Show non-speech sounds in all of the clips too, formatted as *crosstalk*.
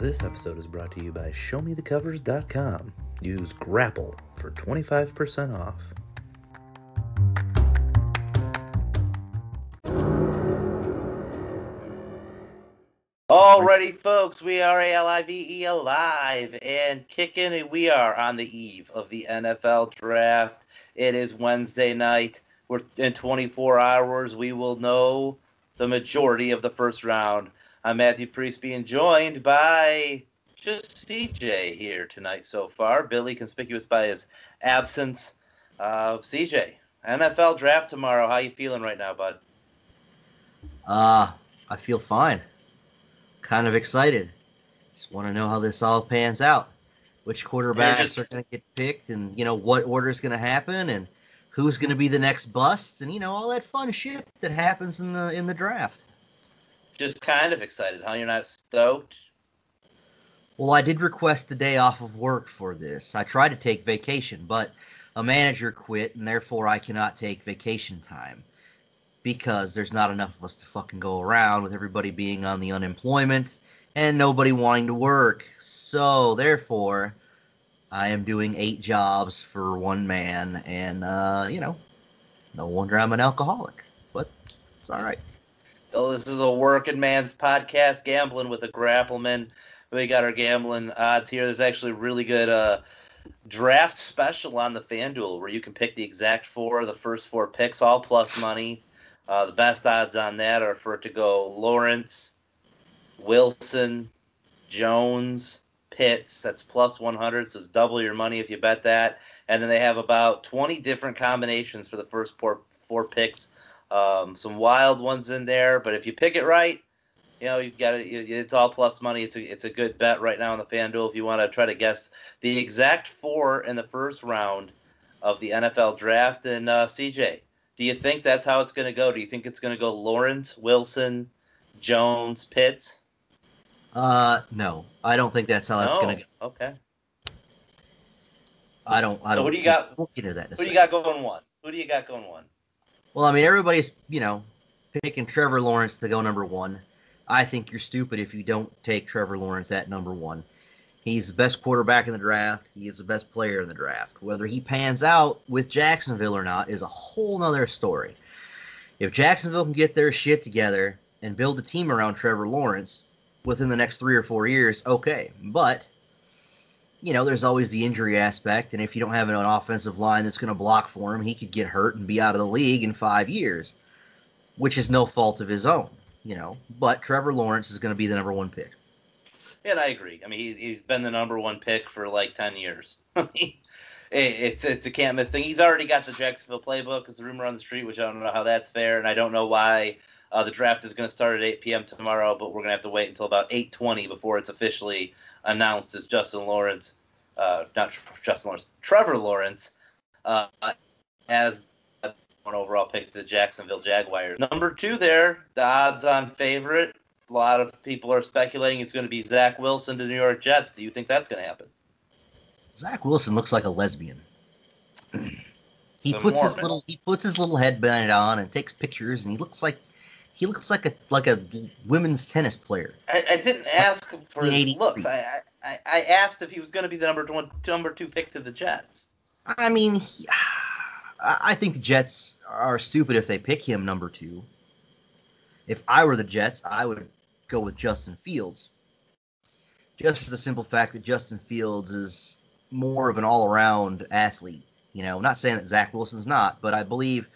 This episode is brought to you by ShowMeTheCovers.com. Use Grapple for 25% off. Alrighty, folks, we are ALIVE alive and kicking, we are on the eve of the NFL draft. It is Wednesday night. We're in 24 hours. We will know the majority of the first round. I'm Matthew Priest, being joined by just CJ here tonight so far. Billy, conspicuous by his absence. Uh, CJ, NFL draft tomorrow. How you feeling right now, bud? Uh, I feel fine. Kind of excited. Just want to know how this all pans out. Which quarterbacks just- are going to get picked, and you know what order is going to happen, and who's going to be the next bust, and you know all that fun shit that happens in the in the draft. Just kind of excited, huh? You're not stoked? Well, I did request the day off of work for this. I tried to take vacation, but a manager quit, and therefore I cannot take vacation time because there's not enough of us to fucking go around with everybody being on the unemployment and nobody wanting to work. So, therefore, I am doing eight jobs for one man, and, uh, you know, no wonder I'm an alcoholic, but it's all right. Oh, this is a working man's podcast, gambling with a grappleman. We got our gambling odds here. There's actually a really good uh, draft special on the FanDuel where you can pick the exact four, the first four picks, all plus money. Uh, the best odds on that are for it to go Lawrence, Wilson, Jones, Pitts. That's plus 100, so it's double your money if you bet that. And then they have about 20 different combinations for the first four, four picks. Um, some wild ones in there, but if you pick it right, you know you've got it. It's all plus money. It's a it's a good bet right now on the FanDuel if you want to try to guess the exact four in the first round of the NFL draft. And uh, CJ, do you think that's how it's going to go? Do you think it's going to go Lawrence, Wilson, Jones, Pitts? Uh, no, I don't think that's how that's no. going to go. Okay. I don't. I So don't. who do you got- We'll get into that. In a Who do you got going one? Who do you got going one? Well, I mean, everybody's you know picking Trevor Lawrence to go number one. I think you're stupid if you don't take Trevor Lawrence at number one. He's the best quarterback in the draft. He is the best player in the draft. Whether he pans out with Jacksonville or not is a whole nother story. If Jacksonville can get their shit together and build a team around Trevor Lawrence within the next three or four years, okay. But you know, there's always the injury aspect, and if you don't have an offensive line that's going to block for him, he could get hurt and be out of the league in five years, which is no fault of his own, you know. But Trevor Lawrence is going to be the number one pick. And I agree. I mean, he, he's been the number one pick for like 10 years. *laughs* It's, it's a can't miss thing. He's already got the Jacksonville playbook. It's a rumor on the street, which I don't know how that's fair, and I don't know why uh, the draft is going to start at 8 p.m. tomorrow, but we're going to have to wait until about 8:20 before it's officially announced as Justin Lawrence, uh, not Tr- Justin Lawrence, Trevor Lawrence, uh, as one overall pick to the Jacksonville Jaguars. Number two there, the odds-on favorite. A lot of people are speculating it's going to be Zach Wilson to the New York Jets. Do you think that's going to happen? Zach Wilson looks like a lesbian. *clears throat* he The puts his little he puts his little headband on and takes pictures, and he looks like he looks like a like a women's tennis player. I, I didn't ask him for his looks. I, I, I asked if he was going to be the number one, number two pick to the Jets. I mean, he, I I think the Jets are stupid if they pick him number two. If I were the Jets, I would go with Justin Fields. Just for the simple fact that Justin Fields is more of an all around athlete. You know, not saying that Zach Wilson's not, but I believe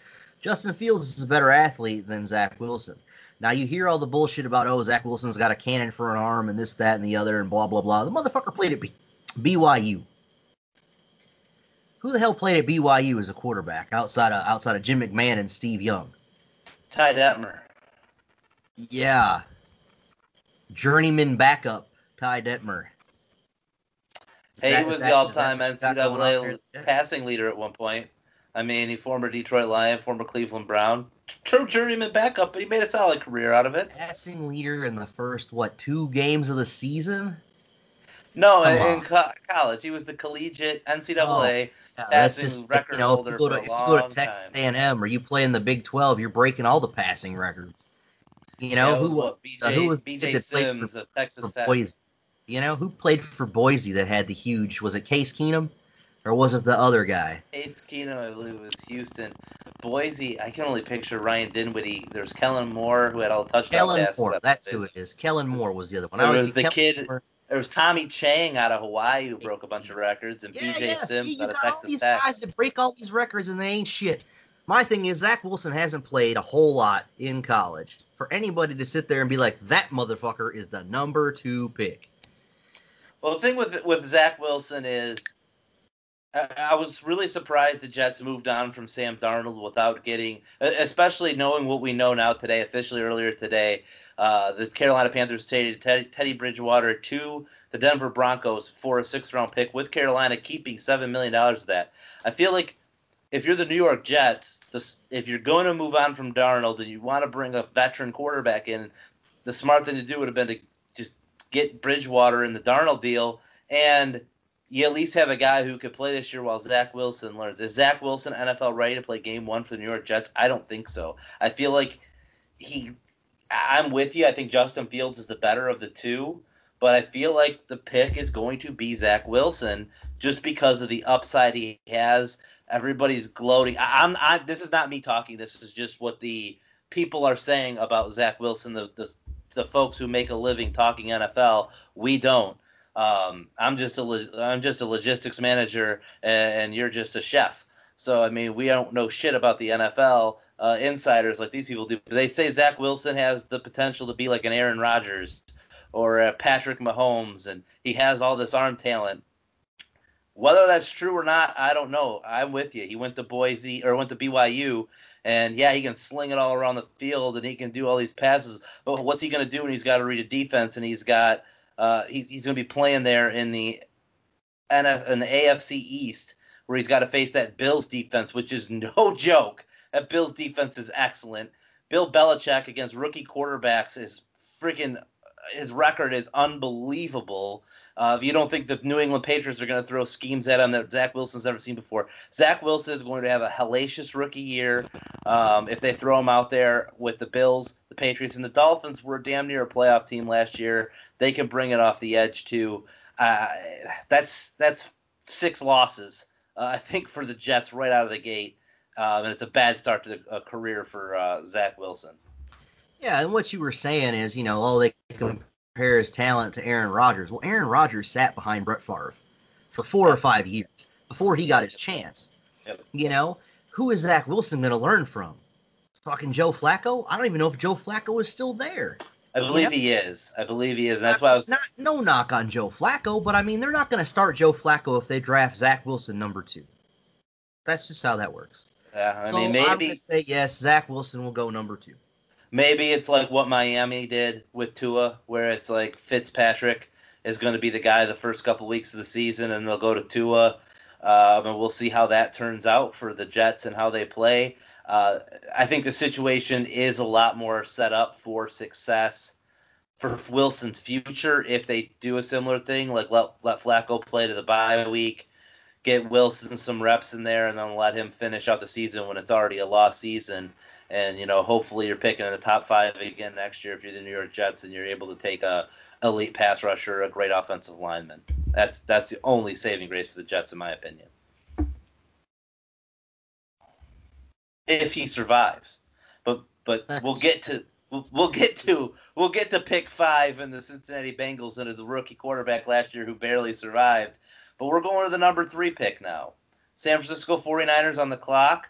Justin Fields is a better athlete than Zach Wilson. Now you hear all the bullshit about oh Zach Wilson's got a cannon for an arm and this that and the other and blah blah blah. The motherfucker played at B- BYU. Who the hell played at BYU as a quarterback outside of outside of Jim McMahon and Steve Young? Ty Detmer. Yeah, journeyman backup Ty Detmer. Hey, that- he was that- the all-time that- is that going on there? NCAA passing leader at one point. I mean, he former Detroit Lion, former Cleveland Brown, true journeyman backup, but he made a solid career out of it. Passing leader in the first what two games of the season? No, Come in co- college, he was the collegiate NCAA. Yeah, Passing just record you know if holder you go to, for a if you go to Texas time. A&M or you play in the Big 12, you're breaking all the passing records. You know was who was BJ, uh, who was BJ Sims for, of Texas Tech. Boise? You know, who played for Boise that had the huge? Was it Case Keenum, or was it the other guy? Case Keenum, I believe, was Houston. Boise, I can only picture Ryan Dinwiddie. There's Kellen Moore who had all the touchdown Kellen passes. Moore. That's who it is. Kellen Moore was the other one. There I was the Kellen kid- Moore. There was Tommy Chang out of Hawaii who broke a bunch of records, and Yeah, BJ yeah. Sims See, you out of got all Texas these Tech. guys that break all these records and they ain't shit. My thing is Zach Wilson hasn't played a whole lot in college. For anybody to sit there and be like, that motherfucker is the number two pick. Well, the thing with with Zach Wilson is, I, was really surprised the Jets moved on from Sam Darnold without getting, especially knowing what we know now today, officially earlier today. Uh, the Carolina Panthers traded Teddy, Bridgewater to the Denver Broncos for a sixth round pick, with Carolina keeping seven million dollars of that. I feel like if you're the New York Jets, this, if you're going to move on from Darnold and you want to bring a veteran quarterback in, the smart thing to do would have been to just get Bridgewater in the Darnold deal, and you at least have a guy who could play this year while Zach Wilson learns. Is Zach Wilson NFL ready to play Game One for the New York Jets? I don't think so. I feel like he. I'm with you. I think Justin Fields is the better of the two, but I feel like the pick is going to be Zach Wilson just because of the upside he has. Everybody's gloating. I, I'm. I, this is not me talking. This is just what the people are saying about Zach Wilson. The the, the folks who make a living talking NFL. We don't. Um, I'm just a I'm just a logistics manager, and you're just a chef. So I mean, we don't know shit about the NFL uh, insiders like these people do. They say Zach Wilson has the potential to be like an Aaron Rodgers or a Patrick Mahomes, and he has all this arm talent. Whether that's true or not, I don't know. I'm with you. He went to Boise or went to BYU, and yeah, he can sling it all around the field and he can do all these passes. But what's he going to do when he's got to read a defense and he's got uh, he's, he's going to be playing there in the NF, in the AFC East where he's got to face that Bills defense, which is *laughs* no joke. That Bills defense is excellent. Bill Belichick against rookie quarterbacks is freaking his record is unbelievable. Uh, if you don't think the New England Patriots are going to throw schemes at him that Zach Wilson's never seen before, Zach Wilson is going to have a hellacious rookie year. Um, if they throw him out there with the Bills, the Patriots, and the Dolphins were damn near a playoff team last year. They can bring it off the edge too. Uh, that's that's six losses, uh, I think, for the Jets right out of the gate, um, and it's a bad start to the career for uh, Zach Wilson. Yeah, and what you were saying is, you know, all they can compare his talent to Aaron Rodgers. Well, Aaron Rodgers sat behind Brett Favre for four or five years before he got his chance. Yep. You know, who is Zach Wilson going to learn from? Fucking Joe Flacco? I don't even know if Joe Flacco is still there. I believe Yeah. he is. I believe he is, and that's why I was. not no knock on Joe Flacco, but I mean they're not going to start Joe Flacco if they draft Zach Wilson number two. That's just how that works. Yeah, I so mean, I'm maybe going to say yes, Zach Wilson will go number two. maybe it's like what Miami did with Tua, where it's like Fitzpatrick is going to be the guy the first couple weeks of the season, and they'll go to Tua, um, and we'll see how that turns out for the Jets and how they play. Uh, I think the situation is a lot more set up for success for Wilson's future if they do a similar thing, like let let Flacco play to the bye week, get Wilson some reps in there, and then let him finish out the season when it's already a lost season. And you know, hopefully you're picking in the top five again next year if you're the New York Jets and you're able to take a elite pass rusher, a great offensive lineman. That's that's the only saving grace for the Jets, in my opinion. If he survives, but but we'll get to we'll, we'll get to we'll get to pick five in the Cincinnati Bengals under the rookie quarterback last year who barely survived. But we're going to the number three pick now. San Francisco 49ers on the clock.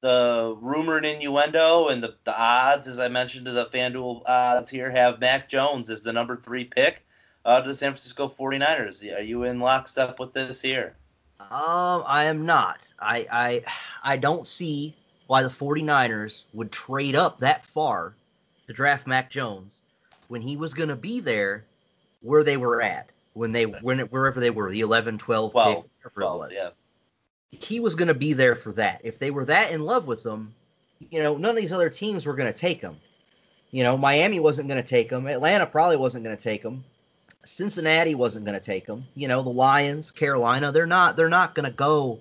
The rumored innuendo and the, the odds, as I mentioned to the FanDuel odds here, have Mac Jones as the number three pick uh, to the San Francisco 49ers. Are you in lockstep with this here? Um, I am not. I I I don't see why the 49ers would trade up that far to draft Mac Jones when he was going to be there where they were at when they when wherever they were the 11 12 12, pick, whatever it 12, was. yeah. He was going to be there for that. If they were that in love with him, you know, none of these other teams were going to take him. You know, Miami wasn't going to take him. Atlanta probably wasn't going to take him. Cincinnati wasn't going to take him. You know, the Lions, Carolina, they're not they're not going to go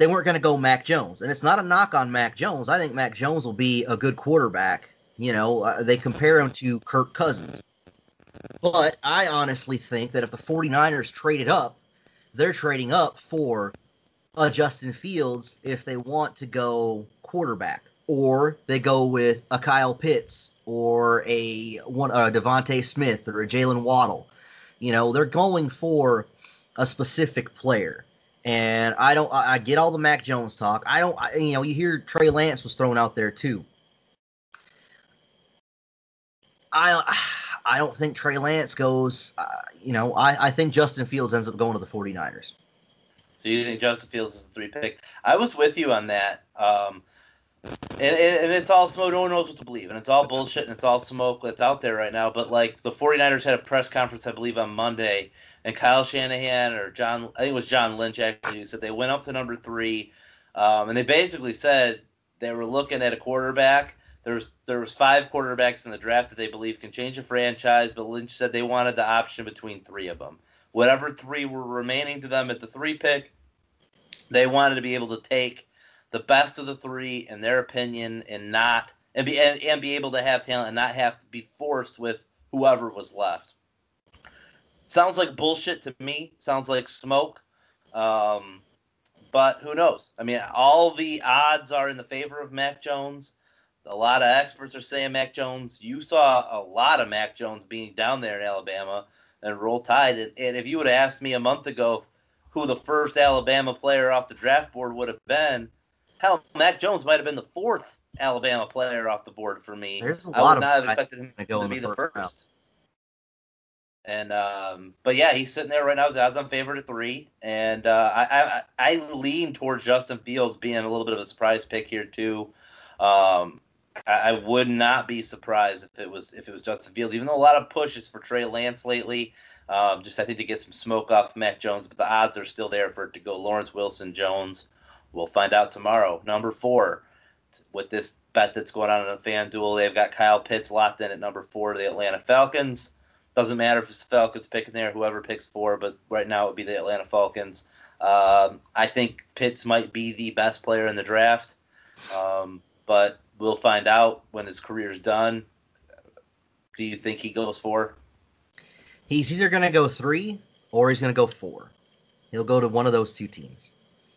they weren't going to go Mac Jones. And it's not a knock on Mac Jones. I think Mac Jones will be a good quarterback. You know, uh, they compare him to Kirk Cousins. But I honestly think that if the 49ers traded up, they're trading up for a Justin Fields if they want to go quarterback, or they go with a Kyle Pitts or a one a DeVonta Smith or a Jaylen Waddle. You know, they're going for a specific player. And I don't. I get all the Mac Jones talk. I don't. I, you know, you hear Trey Lance was thrown out there too. I I don't think Trey Lance goes. Uh, you know, I, I think Justin Fields ends up going to the 49ers. So you think Justin Fields is the three pick? I was with you on that. Um, and, and it's all smoke. No one knows what to believe, and it's all bullshit, and it's all smoke that's out there right now. But like the 49ers had a press conference, I believe, on Monday, and Kyle Shanahan or John, I think it was John Lynch actually, said they went up to number three, um, and they basically said they were looking at a quarterback. There was there was five quarterbacks in the draft that they believe can change a franchise, but Lynch said they wanted the option between three of them. Whatever three were remaining to them at the three pick, they wanted to be able to take the best of the three in their opinion and not and be and, and be able to have talent and not have to be forced with whoever was left. Sounds like bullshit to me. Sounds like smoke. Um, but who knows? I mean, all the odds are in the favor of Mac Jones. A lot of experts are saying Mac Jones. You saw a lot of Mac Jones being down there in Alabama and roll tide. And, and if you would have asked me a month ago who the first Alabama player off the draft board would have been, hell, Mac Jones might have been the fourth Alabama player off the board for me. There's a I lot would of not have expected him go to be the the first first. And um, but yeah, he's sitting there right now. Odds on favorite at three, and uh, I, I I lean towards Justin Fields being a little bit of a surprise pick here too. Um, I, I would not be surprised if it was if it was Justin Fields, even though a lot of pushes for Trey Lance lately. Um, just I think to get some smoke off Mac Jones, but the odds are still there for it to go Lawrence Wilson Jones. We'll find out tomorrow. Number four, with this bet that's going on in the FanDuel, they've got Kyle Pitts locked in at number four to the Atlanta Falcons. Doesn't matter if it's the Falcons picking there, whoever picks four, but right now it would be the Atlanta Falcons. Um, I think Pitts might be the best player in the draft, um, but we'll find out when his career's done. Do you think he goes four? He's either going to go three or he's going to go four. He'll go to one of those two teams.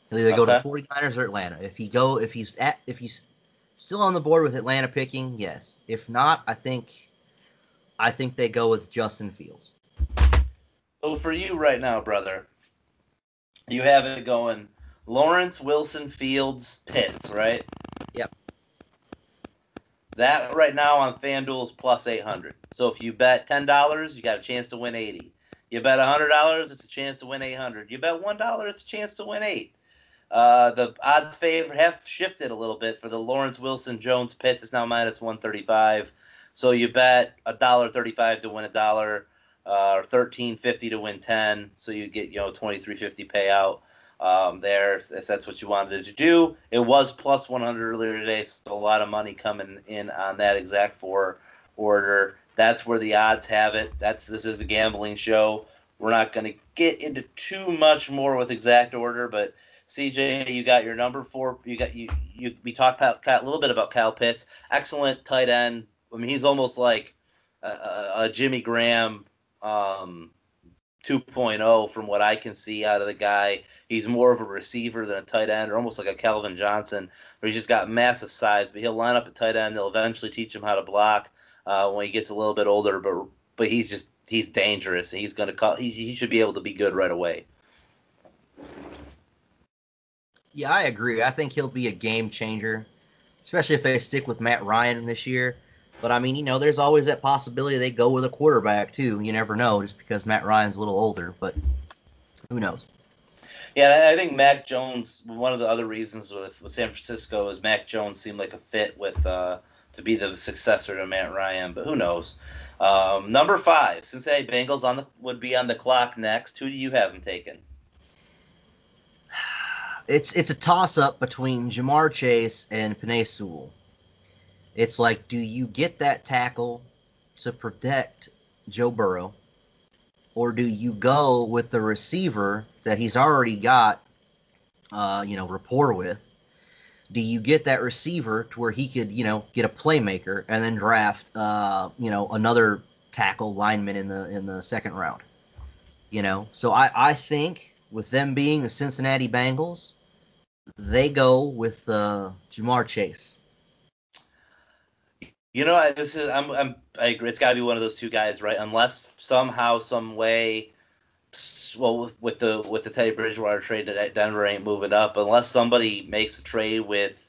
He'll either go to the 49ers or Atlanta. If he go, if he's at, if he's still on the board with Atlanta picking, yes. If not, I think, I think they go with Justin Fields. So for you right now, brother, you have it going Lawrence, Wilson, Fields, Pitts, right? Yep. That right now on FanDuel is plus 800. So if you bet $10, you got a chance to win 80. You bet $100, it's a chance to win 800. You bet $1, it's a chance to win 8. Uh, the odds favor have shifted a little bit for the Lawrence Wilson Jones Pitts. It's now minus 135. So you bet a dollar 35 to win a dollar, uh, or 13.50 to win 10. So you get you know 23.50 payout um, there if, that's what you wanted to do. It was plus 100 earlier today, so a lot of money coming in on that exact four order. That's where the odds have it. That's this is a gambling show. We're not going to get into too much more with exact order, but CJ, you got your number four. You got you. you we talked about, a little bit about Kyle Pitts. Excellent tight end. I mean, he's almost like a, a, Jimmy Graham um, 2.0 from what I can see out of the guy. He's more of a receiver than a tight end, or almost like a Calvin Johnson, where he's just got massive size. But he'll line up at tight end. They'll eventually teach him how to block uh, when he gets a little bit older. But but he's just he's dangerous. He's gonna call. He, he should be able to be good right away. Yeah, I agree. I think he'll be a game changer, especially if they stick with Matt Ryan this year. But I mean, you know, there's always that possibility they go with a quarterback too. You never know, just because Matt Ryan's a little older. But who knows? Yeah, I think Mac Jones. One of the other reasons with, with San Francisco is Mac Jones seemed like a fit with uh, to be the successor to Matt Ryan, but who knows? Um, number five, Cincinnati Bengals on the would be on the clock next. Who do you have them taking? *sighs* It's it's a toss up between Ja'Marr Chase and Penei Sewell. It's like, do you get that tackle to protect Joe Burrow, or do you go with the receiver that he's already got, uh, you know, rapport with? Do you get that receiver to where he could, you know, get a playmaker and then draft, uh, you know, another tackle lineman in the in the second round. You know, so I I think with them being the Cincinnati Bengals, they go with uh, Ja'Marr Chase. You know, this is I'm, I'm I agree. It's got to be one of those two guys, right? Unless somehow, some way, well, with the with the Teddy Bridgewater trade, Denver ain't moving up. Unless somebody makes a trade with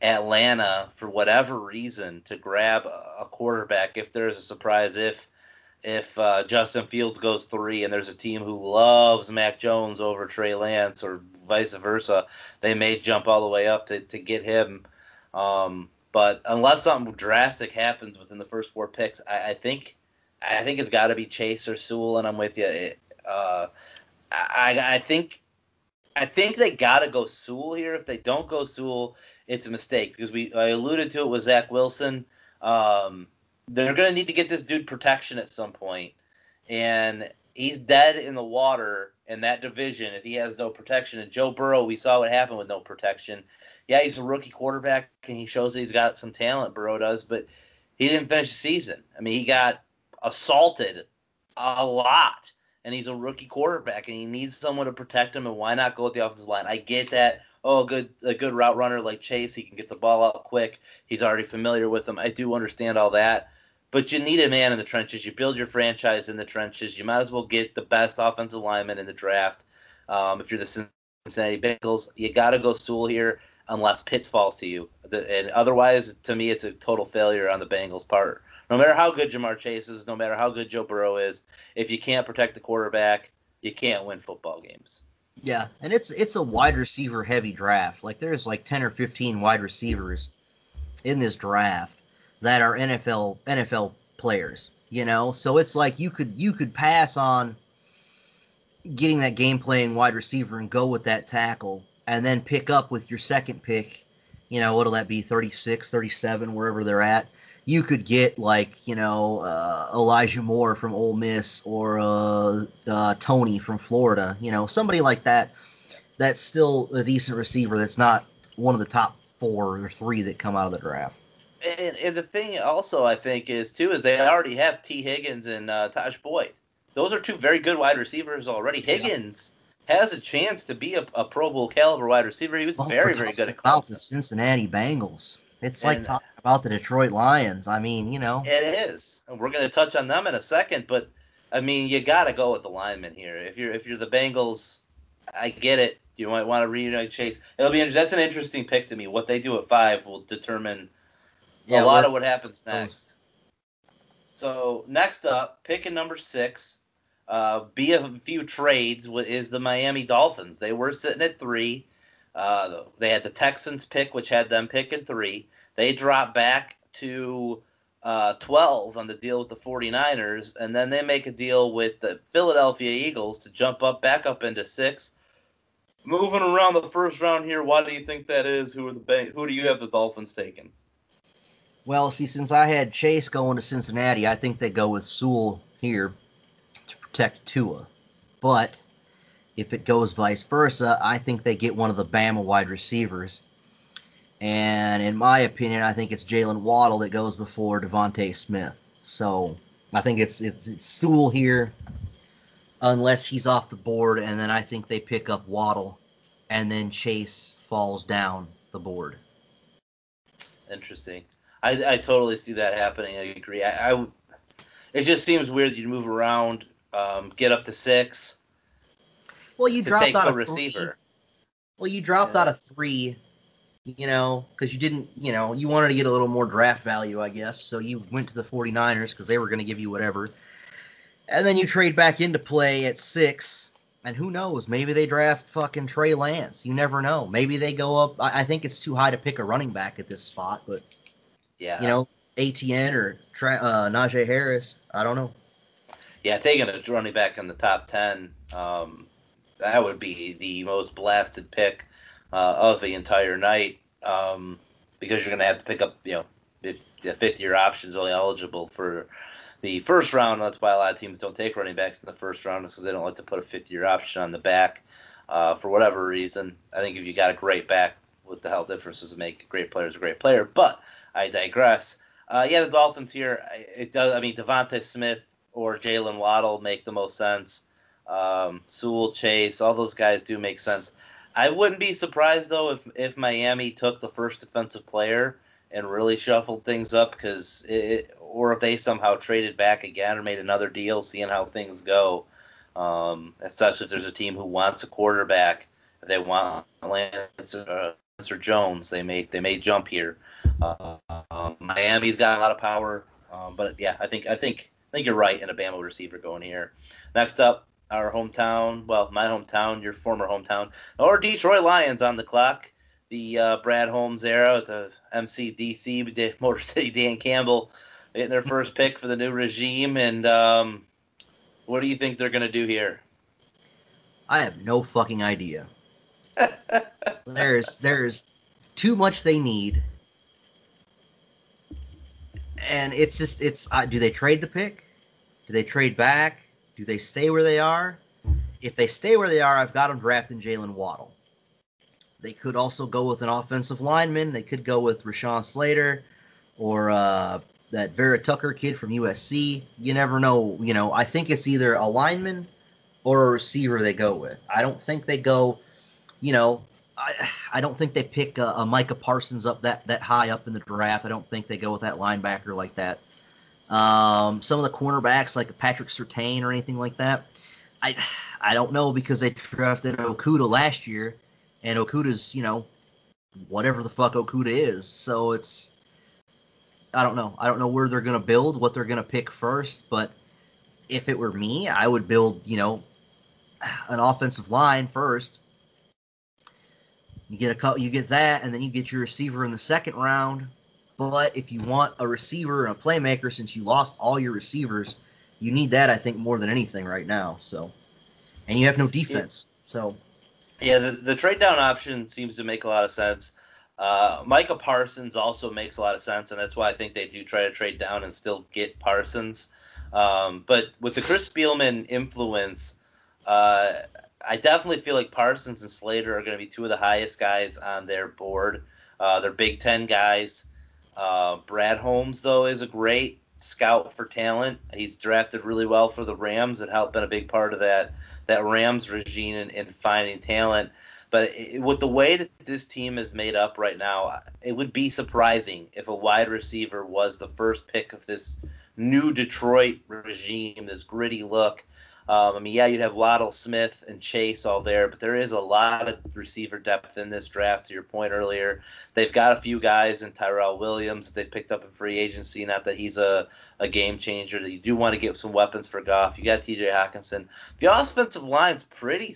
Atlanta for whatever reason to grab a quarterback if there's a surprise if if uh, Justin Fields goes three and there's a team who loves Mac Jones over Trey Lance or vice versa, they may jump all the way up to, to get him. Um, but unless something drastic happens within the first four picks, I, I think I think it's got to be Chase or Sewell, and I'm with you. uh, I, I think I think they got to go Sewell here. If they don't go Sewell, it's a mistake because we I alluded to it with Zach Wilson. Um, they're going to need to get this dude protection at some point, and he's dead in the water in that division if he has no protection. And Joe Burrow, we saw what happened with no protection. Yeah, he's a rookie quarterback and he shows that he's got some talent. Burrow does, but he didn't finish the season. I mean, he got assaulted a lot, and he's a rookie quarterback, and he needs someone to protect him. And why not go with the offensive line? I get that oh, good a good route runner like Chase, he can get the ball out quick. He's already familiar with them. I do understand all that. But you need a man in the trenches. You build your franchise in the trenches. You might as well get the best offensive lineman in the draft. Um, if you're the Cincinnati Bengals, you got to go Sewell here unless Pitts falls to you. And otherwise, to me, it's a total failure on the Bengals' part. No matter how good Ja'Marr Chase is, no matter how good Joe Burrow is, if you can't protect the quarterback, you can't win football games. Yeah, and it's it's a wide receiver heavy draft. Like there's like 10 or 15 wide receivers in this draft that are NFL NFL players, you know? So it's like you could you could pass on getting that game playing wide receiver and go with that tackle and then pick up with your second pick, you know, what'll that be 36, 37 wherever they're at you could get like you know uh, Elijah Moore from Ole Miss or uh, uh, Toney from Florida, you know somebody like that. That's still a decent receiver. That's not one of the top four or three that come out of the draft. And, and the thing also I think is too is they already have Tee Higgins and uh, Tajh Boyd. Those are two very good wide receivers already. Higgins. Has a chance to be a, a, Pro Bowl caliber wide receiver. He was oh, very, very good at Clemson. the Cincinnati Bengals. It's and, like talking about the Detroit Lions. I mean, you know. It is. And we're going to touch on them in a second, but I mean, you got to go with the lineman here. If you're if you're the Bengals, I get it. You might want to reunite Chase. It'll be that's an interesting pick to me. What they do at five will determine yeah, a lot of what happens next. So next up, pick picking number six, uh, be a few trades is the Miami Dolphins. They were sitting at three. Uh, they had the Texans pick, which had them picking three. They dropped back to uh, 12 on the deal with the 49ers, and then they make a deal with the Philadelphia Eagles to jump up back up into six. Moving around the first round here, why do you think that is? Who are the who do you have the Dolphins taking? Well, see, since I had Chase going to Cincinnati, I think they go with Sewell here protect Tua. But if it goes vice versa, I think they get one of the Bama wide receivers. And in my opinion, I think it's Jaylen Waddle that goes before DeVonta Smith. So I think it's it's, it's Sewell here, unless he's off the board, and then I think they pick up Waddle, and then Chase falls down the board. Interesting. I, I totally see that happening. I agree. I, I it just seems weird you move around, um, get up to six, well, you dropped out a receiver. Three. Well, you dropped yeah. out of three, you know, because you didn't, you know, you wanted to get a little more draft value, I guess. So you went to the 49ers because they were going to give you whatever. And then you trade back into play at six. And who knows? Maybe they draft fucking Trey Lance. You never know. Maybe they go up. I, I think it's too high to pick a running back at this spot, but yeah, you know, Etienne or uh, Najee Harris. I don't know. Yeah, taking a running back in the top ten. Um, that would be the most blasted pick uh, of the entire night um, because you're going to have to pick up, you know, if the fifth year option is only eligible for the first round. That's why a lot of teams don't take running backs in the first round, because they don't like to put a fifth year option on the back uh, for whatever reason. I think if you got a great back with the health differences, make A great players a great player. But I digress. Uh, yeah, the Dolphins here. It does. I mean, Devonta Smith or Jaylen Waddle make the most sense. Um, Sewell, Chase, all those guys do make sense. I wouldn't be surprised though if if Miami took the first defensive player and really shuffled things up because or if they somehow traded back again or made another deal, seeing how things go. Um, especially if there's a team who wants a quarterback, if they want Lance or, or Jones, they may they may jump here. Uh, um, Miami's got a lot of power, um, but yeah, I think I think I think you're right in a Bama receiver going here. Next up, our hometown, well, my hometown, your former hometown, or Detroit Lions on the clock. The uh, Brad Holmes era, with the MCDC, *laughs* Motor City Dan Campbell getting their first *laughs* pick for the new regime. And um, what do you think they're going to do here? I have no fucking idea. *laughs* there's there's too much they need, and it's just it's. Uh, do they trade the pick? Do they trade back? Do they stay where they are? If they stay where they are, I've got them drafting Jaylen Waddle. They could also go with an offensive lineman. They could go with Rashawn Slater or uh, that Vera Tucker kid from USC. You never know. You know, I think it's either a lineman or a receiver they go with. I don't think they go, you know, I, I don't think they pick a, a Micah Parsons up that, that high up in the draft. I don't think they go with that linebacker like that. Um, some of the cornerbacks like Patrick Surtain or anything like that. I I don't know because they drafted Okudah last year, and Okudah's you know whatever the fuck Okudah is. So it's I don't know. I don't know where they're gonna build, what they're gonna pick first. But if it were me, I would build you know an offensive line first. You get a you get that, and then you get your receiver in the second round. But if you want a receiver and a playmaker, since you lost all your receivers, you need that I think more than anything right now. So, and you have no defense. So, yeah, the, the trade down option seems to make a lot of sense. Uh, Micah Parsons also makes a lot of sense, and that's why I think they do try to trade down and still get Parsons. Um, but with the Chris Spielman influence, uh, I definitely feel like Parsons and Slater are going to be two of the highest guys on their board. Uh, they're Big Ten guys. Uh, Brad Holmes, though, is a great scout for talent. He's drafted really well for the Rams and helped been a big part of that that Rams regime in, in finding talent. But it, with the way that this team is made up right now, it would be surprising if a wide receiver was the first pick of this new Detroit regime, this gritty look. Um, I mean, yeah, you'd have Waddle, Smith, and Chase all there, but there is a lot of receiver depth in this draft. To your point earlier, they've got a few guys in Tyrell Williams they picked up in free agency. Not that he's a, a game changer. That you do want to get some weapons for Goff. You got T.J. Hockenson. The offensive line's pretty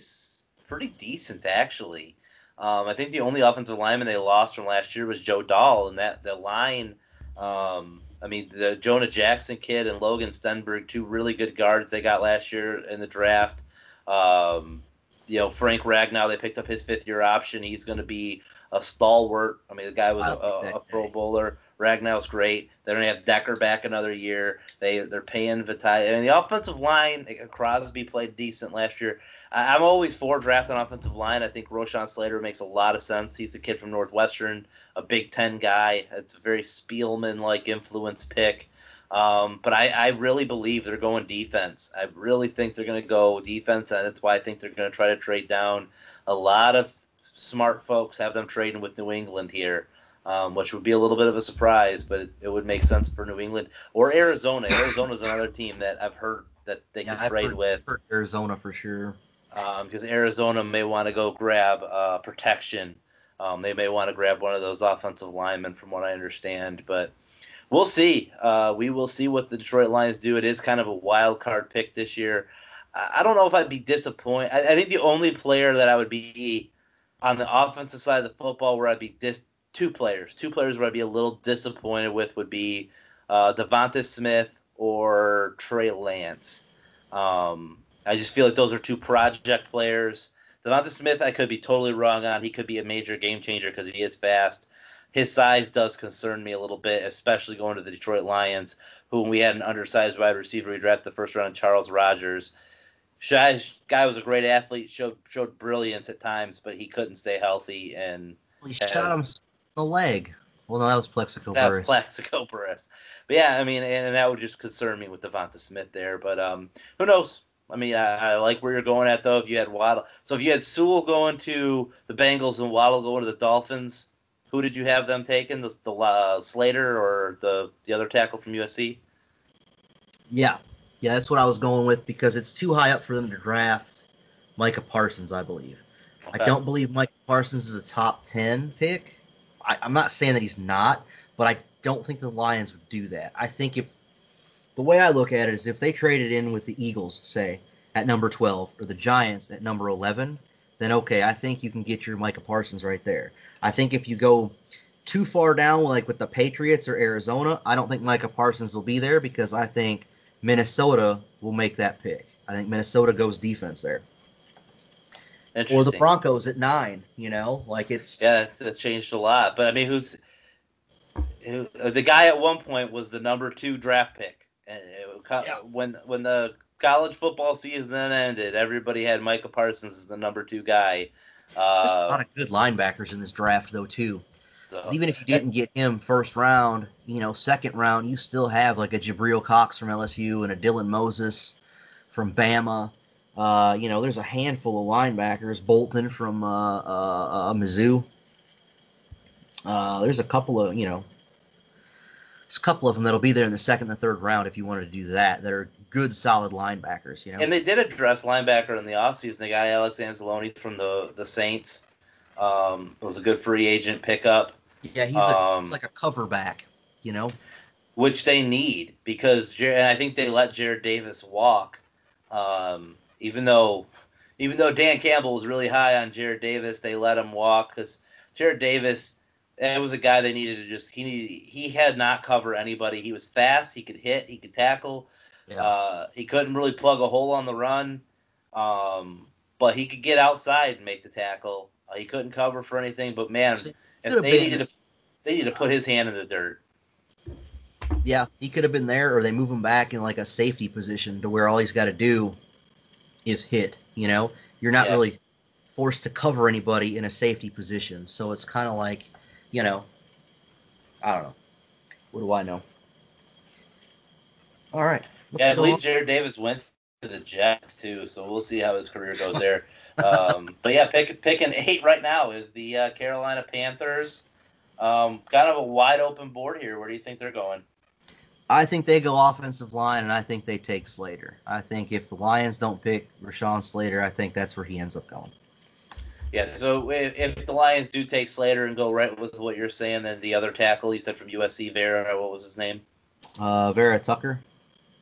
pretty decent actually. Um, I think the only offensive lineman they lost from last year was Joe Dahl, and that the line. Um, I mean, the Jonah Jackson kid and Logan Stenberg, two really good guards they got last year in the draft. Um, you know, Frank Ragnow, they picked up his fifth year option. He's going to be a stalwart. I mean, the guy was a, a, a Pro Bowler. Ragnow's great. They don't have Decker back another year. They they're paying Vaitai. I mean, the offensive line, Crosby played decent last year. I, am always for drafting offensive line. I think Rashawn Slater makes a lot of sense. He's the kid from Northwestern, a Big Ten guy. It's a very Spielman like influence pick. Um, but I, I really believe they're going defense. I really think they're going to go defense, and that's why I think they're going to try to trade down. A lot of smart folks have them trading with New England here um, which would be a little bit of a surprise, but it, it would make sense for New England or Arizona. Arizona's another team that I've heard that they yeah, could trade heard, with. Heard Arizona for sure. Because um, Arizona may want to go grab uh, protection. Um, they may want to grab one of those offensive linemen, from what I understand. But we'll see. Uh, we will see what the Detroit Lions do. It is kind of a wild card pick this year. I, I don't know if I'd be disappointed. I, I, think the only player that I would be on the offensive side of the football where I'd be dis- two players. Two players where I'd be a little disappointed with would be uh, Devonta Smith or Trey Lance. Um, I just feel like those are two project players. Devonta Smith, I could be totally wrong on. He could be a major game changer because he is fast. His size does concern me a little bit, especially going to the Detroit Lions, who we had an undersized wide receiver we drafted the first round, Charles Rogers. Guy was a great athlete, showed showed brilliance at times, but he couldn't stay healthy and he shot him the leg. Well, no, that was Plaxico That's Burress. Plaxico Burress. But yeah, I mean, and, and that would just concern me with Devonta Smith there. But um, who knows? I mean, I, I like where you're going at though. If you had Waddle, so if you had Sewell going to the Bengals and Waddle going to the Dolphins, who did you have them taking? The, the uh, Slater or the the other tackle from USC? Yeah, yeah, that's what I was going with because it's too high up for them to draft Micah Parsons, I believe. Okay. I don't believe Micah Parsons is a top 10 pick. I, I'm not saying that he's not, but I don't think the Lions would do that. I think if the way I look at it is if they traded in with the Eagles, say, at number 12, or the Giants at number 11, then okay, I think you can get your Micah Parsons right there. I think if you go too far down, like with the Patriots or Arizona, I don't think Micah Parsons will be there because I think Minnesota will make that pick. I think Minnesota goes defense there. Or the Broncos at nine, you know, like it's Yeah, that's, that's changed a lot. But I mean, who's who, uh, the guy at one point was the number two draft pick, and it, Yeah. when when the college football season ended, everybody had Micah Parsons as the number two guy. there's a Uh, lot of good linebackers in this draft though too. So- even if you didn't get him first round, you know, second round, you still have like a Jabril Cox from LSU and a Dylan Moses from Bama. Uh, you know, there's a handful of linebackers. Bolton from uh, uh, uh, Mizzou. Uh, there's a couple of, you know, there's a couple of them that'll be there in the second and third round if you wanted to do that. That are good, solid linebackers. You know. And they did address linebacker in the offseason. They got Alex Anzalone from the the Saints. Um, it was a good free agent pickup, yeah, he's, a, um, he's like a cover back. You know. which they need because I think they let Jarrad Davis walk. Um, even though even though Dan Campbell was really high on Jarrad Davis, they let him walk because Jarrad Davis. It was a guy they needed to just he needed, he had not cover anybody. He was fast, he could hit, he could tackle. Yeah. Uh, he couldn't really plug a hole on the run, um, but he could get outside and make the tackle. Uh, he couldn't cover for anything, but man, They been- needed to, they needed to put his hand in the dirt. Yeah, he could have been there, or they move him back in like a safety position to where all he's got to do is hit. You know, you're not Yeah. really forced to cover anybody in a safety position, so it's kind of like, you know, I don't know. What do I know? All right. let's Yeah, I believe on. Jarrad Davis went to the Jets too, so we'll see how his career goes there. um, *laughs* but yeah, pick picking eight right now is the uh, Carolina Panthers. Um, kind of a wide open board here. Where do you think they're going? I think they go offensive line, and I think they take Slater. I think if the Lions don't pick Rashawn Slater, I think that's where he ends up going. Yeah, so if, if the Lions do take Slater and go right with what you're saying, then the other tackle you said from USC, Vera, what was his name? Uh, Vera Tucker.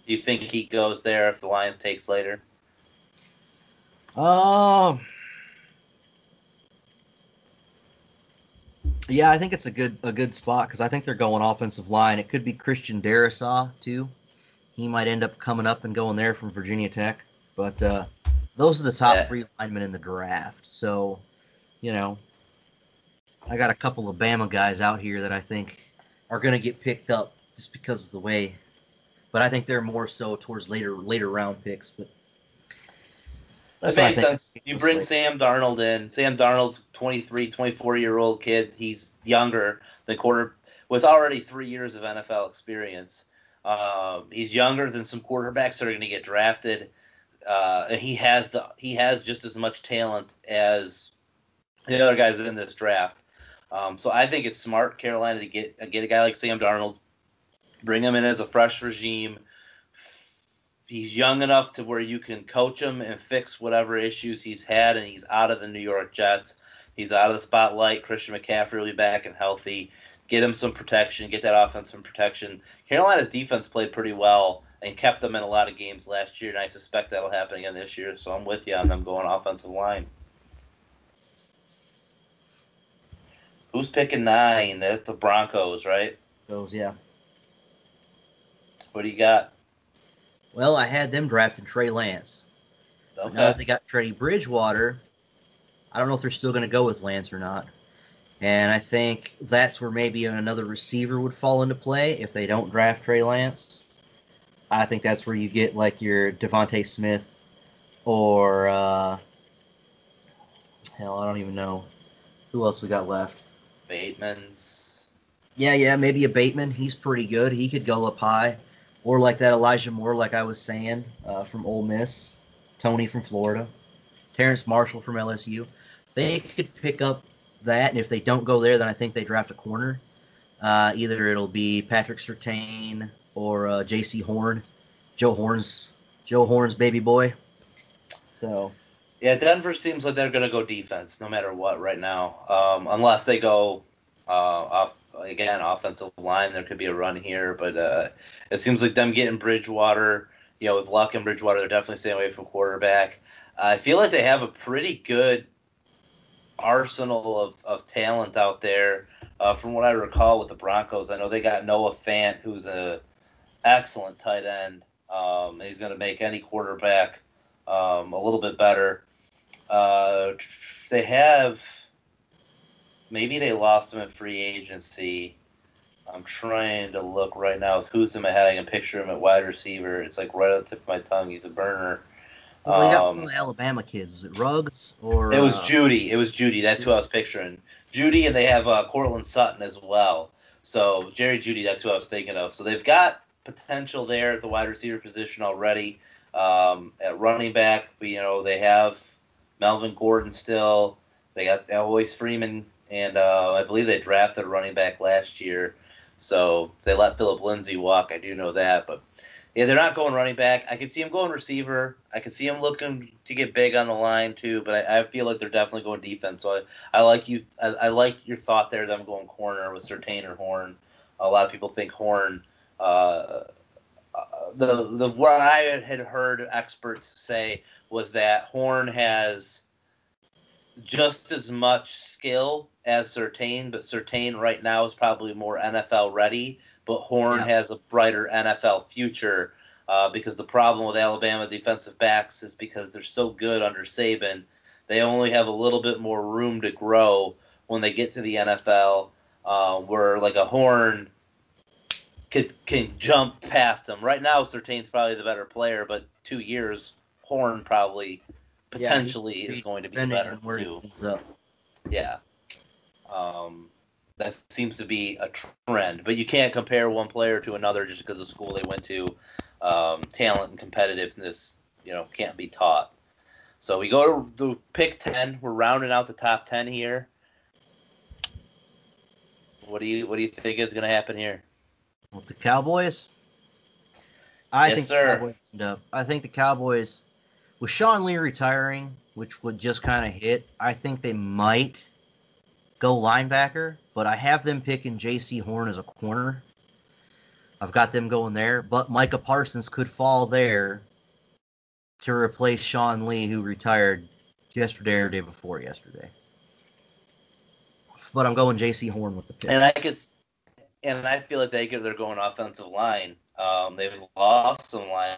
Do you think he goes there if the Lions take Slater? Um. Yeah, I think it's a good a good spot because I think they're going offensive line. It could be Christian Darrisaw too. He might end up coming up and going there from Virginia Tech. But uh, those are the top Yeah. three linemen in the draft. So, you know, I got a couple of Bama guys out here that I think are going to get picked up just because of the way. But I think they're more so towards later later round picks. But That makes sense. You bring Sam Darnold in. Sam Darnold's 23, 24 year old kid. He's younger than quarter with already three years of NFL experience. Um, he's younger than some quarterbacks that are going to get drafted, uh, and he has the he has just as much talent as the other guys in this draft. Um, so I think it's smart Carolina to get get a guy like Sam Darnold, bring him in as a fresh regime. He's young enough to where you can coach him and fix whatever issues he's had, and he's out of the New York Jets. He's out of the spotlight. Christian McCaffrey will be back and healthy. Get him some protection. Get that offense some protection. Carolina's defense played pretty well and kept them in a lot of games last year, and I suspect that'll happen again this year. So I'm with you on them going offensive line. Who's picking nine? That's the Broncos, right? Those, yeah. What do you got? Well, I had them drafting Trey Lance. But Now that they got Teddy Bridgewater, I don't know if they're still going to go with Lance or not. And I think that's where maybe another receiver would fall into play if they don't draft Trey Lance. I think that's where you get like your DeVonta Smith or uh, hell, I don't even know who else we got left. Bateman's. Yeah, yeah, maybe a Bateman. He's pretty good. He could go up high, or like that Elijah Moore, like I was saying, uh, from Ole Miss, Toney from Florida, Terrence Marshall from LSU. They could pick up that, and if they don't go there, then I think they draft a corner. Uh, either it'll be Patrick Surtain or uh, Jaycee Horn, Joe Horn's Joe Horn's baby boy. So Yeah, Denver seems like they're going to go defense no matter what right now, um, unless they go uh, off again offensive line. There could be a run here, but uh, it seems like them getting Bridgewater. You know, with Lock and Bridgewater, they're definitely staying away from quarterback. I feel like they have a pretty good arsenal of, of talent out there. Uh, from what I recall with the Broncos, I know they got Noah Fant, who's a excellent tight end. Um, he's going to make any quarterback um, a little bit better. Uh, they have maybe they lost him in free agency. I'm trying to look right now with who's in my head. I can picture him at wide receiver. It's like right on the tip of my tongue. He's a burner. well, they got Um, one of the Alabama kids. Was it Ruggs or? It was uh, Jeudy. It was Jeudy. That's who I was picturing. Jeudy, and they have uh, Courtland Sutton as well. So Jerry Jeudy, that's who I was thinking of. So they've got potential there at the wide receiver position already. Um, at running back, you know, they have Melvin Gordon still. They got Eloise Freeman, and uh, I believe they drafted a running back last year. So they let Philip Lindsay walk. I do know that, but yeah, they're not going running back. I could see him going receiver. I could see him looking to get big on the line too, but I, I feel like they're definitely going defense. So I, I like you. I, I like your thought there. Them going corner with Surtain or Horn. A lot of people think Horn. Uh, uh, the the what I had heard experts say was that Horn has just as much skill as Surtain, but Surtain right now is probably more NFL ready. But Horn Yeah. has a brighter NFL future uh, because the problem with Alabama defensive backs is because they're so good under Saban, they only have a little bit more room to grow when they get to the NFL. Uh, where like a Horn could can jump past him. Right now, Surtain's probably the better player, but two years, Horn probably Yeah, potentially he- is going to be better too. up. Yeah. Um, that seems to be a trend, but you can't compare one player to another just because of school they went to. Um, talent and competitiveness, you know, can't be taught. So we go to the pick ten. We're rounding out the top ten here. What do you What do you think is going to happen here? With the Cowboys? I Yes, think sir. the Cowboys end up. I think the Cowboys, with Sean Lee retiring, which would just kind of hit, I think they might go linebacker, but I have them picking Jaycee Horn as a corner. I've got them going there, but Micah Parsons could fall there to replace Sean Lee, who retired yesterday or day before yesterday. But I'm going Jaycee Horn with the pick. And I could, and I feel like they could, they're going offensive line. Um, they've lost some uh,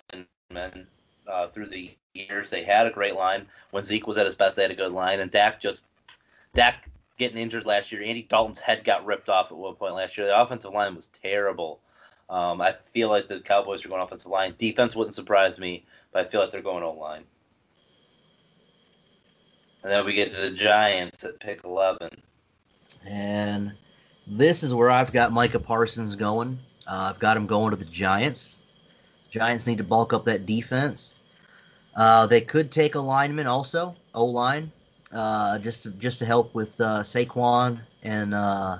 through the years. They had a great line when Zeke was at his best. They had a good line, and Dak just Dak getting injured last year. Andy Dalton's head got ripped off at one point last year. The offensive line was terrible. Um, I feel like the Cowboys are going offensive line. Defense wouldn't surprise me, but I feel like they're going O line. And then we get to the Giants at pick 11. And this is where I've got Micah Parsons going. Uh, I've got him going to the Giants. Giants need to bulk up that defense. Uh, they could take a lineman also, O line, uh, just to, just to help with uh, Saquon and uh,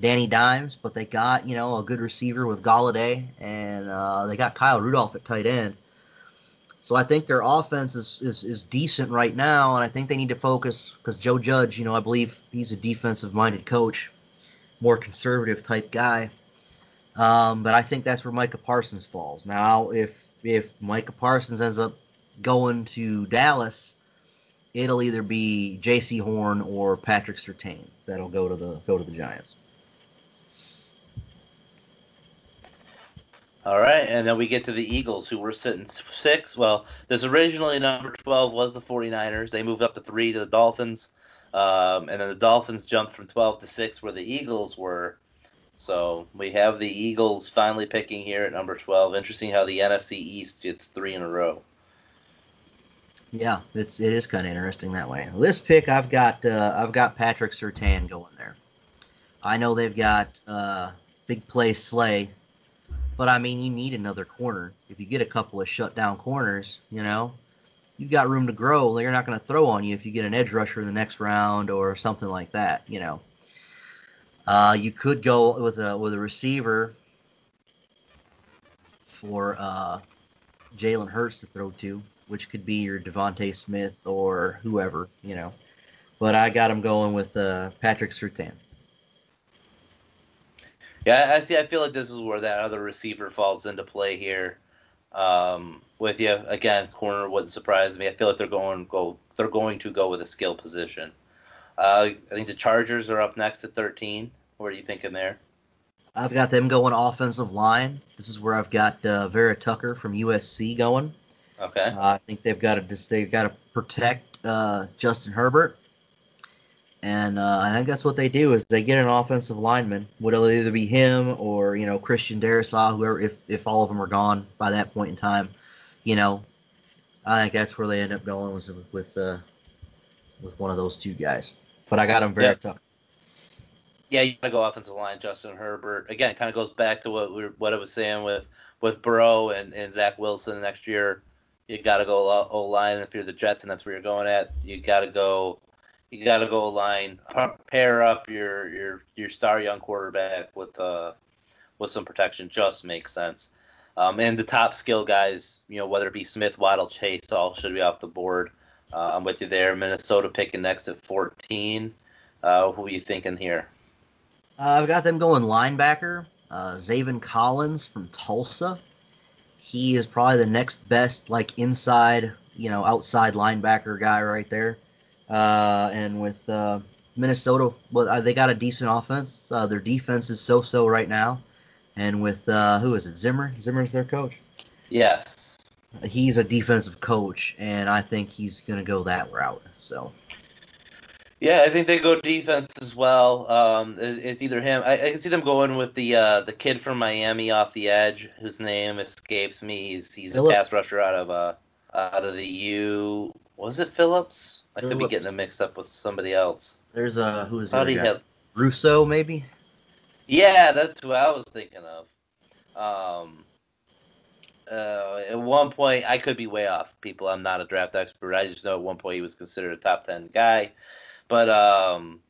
Danny Dimes. But they got you know a good receiver with Golladay, and uh, they got Kyle Rudolph at tight end. So I think their offense is, is, is decent right now, and I think they need to focus because Joe Judge, you know, I believe he's a defensive-minded coach, more conservative type guy. Um, but I think that's where Micah Parsons falls. Now, if if Micah Parsons ends up going to Dallas, it'll either be Jaycee Horn or Patrick Surtain that'll go to the go to the Giants. All right, and then we get to the Eagles, who were sitting six. Well, this originally number 12 was the 49ers. They moved up to three to the Dolphins, um, and then the Dolphins jumped from 12 to six, where the Eagles were. So we have the Eagles finally picking here at number 12. Interesting how the NFC East gets three in a row. Yeah, it's it is kind of interesting that way. This pick, I've got uh, I've got Patrick Surtain going there. I know they've got uh, big play Slay, but I mean, you need another corner. If you get a couple of shut down corners, you know, you've got room to grow. They're not going to throw on you if you get an edge rusher in the next round or something like that, you know. Uh, you could go with a with a receiver for uh, Jalen Hurts to throw to, which could be your DeVonta Smith or whoever, you know. But I got him going with uh, Patrick Surtain. Yeah, I see. I feel like this is where that other receiver falls into play here. Um, with you again, corner wouldn't surprise me. I feel like they're going go they're going to go with a skill position. Uh, I think the Chargers are up next at 13. What are you thinking there? I've got them going offensive line. This is where I've got uh, Vera Tucker from USC going. Okay. Uh, I think they've got to they've got to protect uh, Justin Herbert, and uh, I think that's what they do is they get an offensive lineman. Would it either be him or you know Christian Darrisaw, whoever if if all of them are gone by that point in time, you know, I think that's where they end up going was with uh, with one of those two guys. But I got them Vera Yeah. Tucker. Yeah, you gotta go offensive line, Justin Herbert. Again, it kind of goes back to what we were, what I was saying with with Burrow and, and Zach Wilson next year. You gotta go O line if you're the Jets and that's where you're going at. You gotta go. You gotta go line. Pair up your your your star young quarterback with uh with some protection. Just makes sense. Um, and the top skill guys, you know, whether it be Smith, Waddle, Chase, all should be off the board. Uh, I'm with you there. Minnesota picking next at 14. Uh, who are you thinking here? Uh, I've got them going linebacker. Uh, Zaven Collins from Tulsa. He is probably the next best, like inside, you know, outside linebacker guy right there. Uh, and with uh, Minnesota, well, uh, they got a decent offense. Uh, their defense is so-so right now. And with uh, who is it? Zimmer. Zimmer's their coach. Yes. He's a defensive coach, and I think he's gonna go that route. So. Yeah, I think they go defense as well. Um, it's, it's either him. I, I can see them going with the uh, the kid from Miami off the edge, whose name escapes me. He's he's Phillips. a pass rusher out of uh out of the U. Was it Phillips? I could be getting them mixed up with somebody else. There's uh who is the Thought other he guy? had. Rousseau maybe. Yeah, that's who I was thinking of. Um, uh, at one point, I could be way off, people. I'm not a draft expert. I just know at one point he was considered a top 10 guy. But um,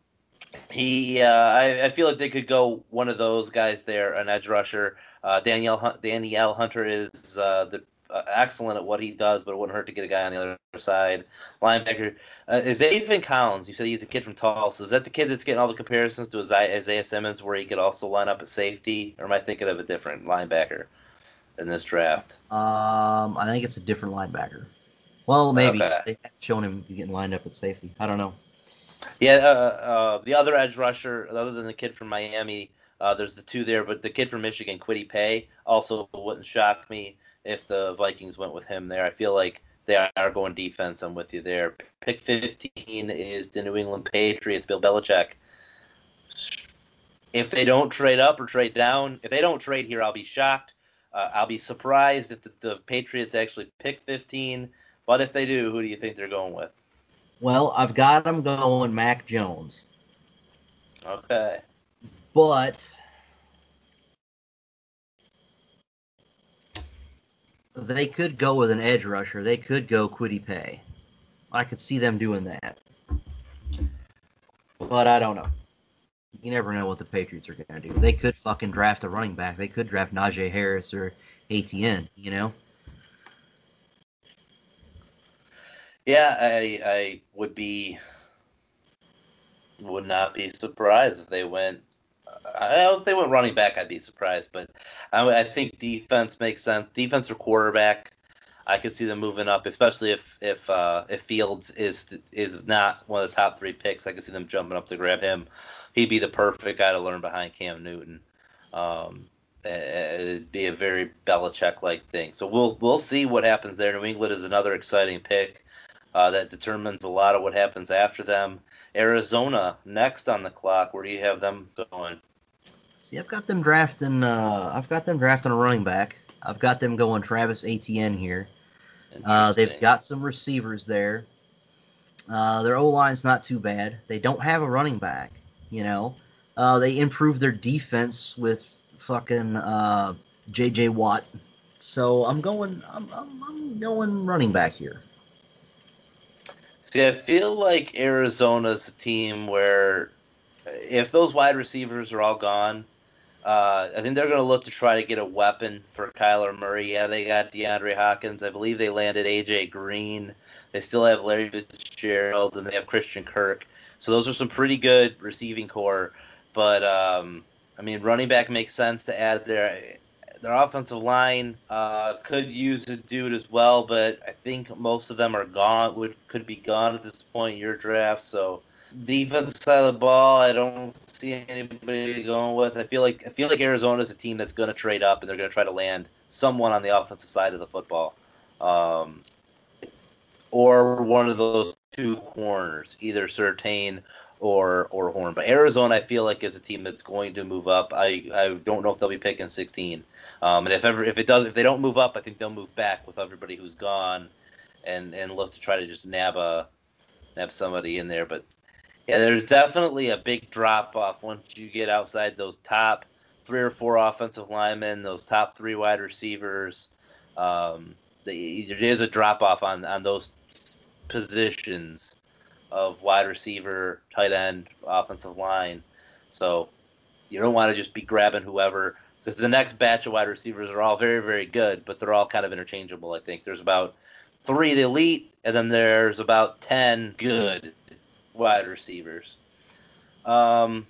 he, uh, I, I feel like they could go one of those guys there, an edge rusher. Uh, Danielle, Danielle Hunter is uh, the, uh, excellent at what he does, but it wouldn't hurt to get a guy on the other side. Linebacker uh, is Avon Collins. You said he's a kid from Tulsa. Is that the kid that's getting all the comparisons to Isaiah Isaiah Simmons, where he could also line up at safety, or am I thinking of a different linebacker in this draft? Um, I think it's a different linebacker. Well, maybe Okay. they have shown him getting lined up at safety. I don't know. Yeah, uh, uh, the other edge rusher, other than the kid from Miami, uh, there's the two there, but the kid from Michigan, Kwity Paye, also wouldn't shock me if the Vikings went with him there. I feel like they are going defense. I'm with you there. Pick 15 is the New England Patriots, Bill Belichick. If they don't trade up or trade down, if they don't trade here, I'll be shocked. Uh, I'll be surprised if the, the Patriots actually pick 15. But if they do, who do you think they're going with? Well, I've got him going Mac Jones, Okay. but they could go with an edge rusher. They could go Kwity Paye. I could see them doing that, but I don't know. You never know what the Patriots are going to do. They could fucking draft a running back. They could draft Najee Harris or Etienne. You know. Yeah, I I would be would not be surprised if they went. I if they went running back, I'd be surprised, but I, I think defense makes sense. Defense or quarterback, I could see them moving up, especially if if uh, if Fields is is not one of the top three picks. I could see them jumping up to grab him. He'd be the perfect guy to learn behind Cam Newton. Um, it'd be a very Belichick-like thing. So we'll we'll see what happens there. New England is another exciting pick. Uh, that determines a lot of what happens after them. Arizona next on the clock. Where do you have them going? See, I've got them drafting. Uh, I've got them drafting a running back. I've got them going Travis Etienne here. Uh, they've got some receivers there. Uh, their O line's not too bad. They don't have a running back, you know. Uh, they improved their defense with fucking uh, J.J. Watt. So I'm going. I'm, I'm, I'm going running back here. See, I feel like Arizona's a team where if those wide receivers are all gone, uh, I think they're going to look to try to get a weapon for Kyler Murray. Yeah, they got DeAndre Hopkins. I believe they landed AJ Green. They still have Larry Fitzgerald and they have Christian Kirk. So those are some pretty good receiving corps. But um, I mean, running back makes sense to add there. Their offensive line uh, could use a dude as well, but I think most of them are gone. Would could be gone at this point in your draft. So defensive side of the ball, I don't see anybody going with. I feel like I feel like Arizona is a team that's going to trade up and they're going to try to land someone on the offensive side of the football, um, or one of those two corners, either Surtain or or Horn. But Arizona, I feel like is a team that's going to move up. I I don't know if they'll be picking 16. Um, and if ever if it does if they don't move up, I think they'll move back with everybody who's gone, and and look to try to just nab a nab somebody in there. But yeah, there's definitely a big drop off once you get outside those top three or four offensive linemen, those top three wide receivers. Um, there is a drop off on on those positions of wide receiver, tight end, offensive line. So you don't want to just be grabbing whoever because the next batch of wide receivers are all very, very good, but they're all kind of interchangeable. I think there's about three the elite, and then there's about ten good wide receivers. Um,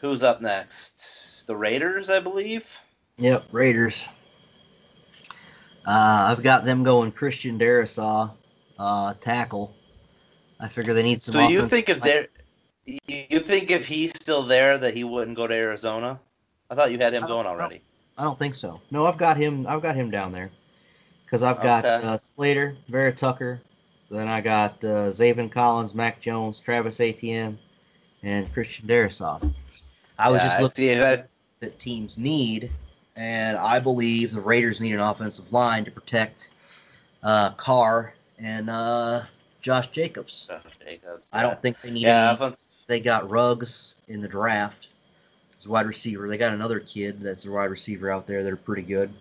who's up next? The Raiders, I believe. Yep, Raiders. Uh, I've got them going Christian Darrisaw, uh, tackle. I figure they need some. So you think if they you think if he's still there that he wouldn't go to Arizona? I thought you had him going already. I don't think so. No, I've got him. I've got him down there because I've got Okay. uh, Slater, Vera Tucker, then I got uh, Zaven Collins, Mac Jones, Travis Etienne, and Christian Darrisaw. I was Yeah, just looking at that- teams need, and I believe the Raiders need an offensive line to protect uh, Carr and uh, Josh Jacobs. Josh Jacobs. I don't think they need Yeah, any. They got Ruggs in the draft wide receiver. They got another kid that's a wide receiver out there that are pretty good.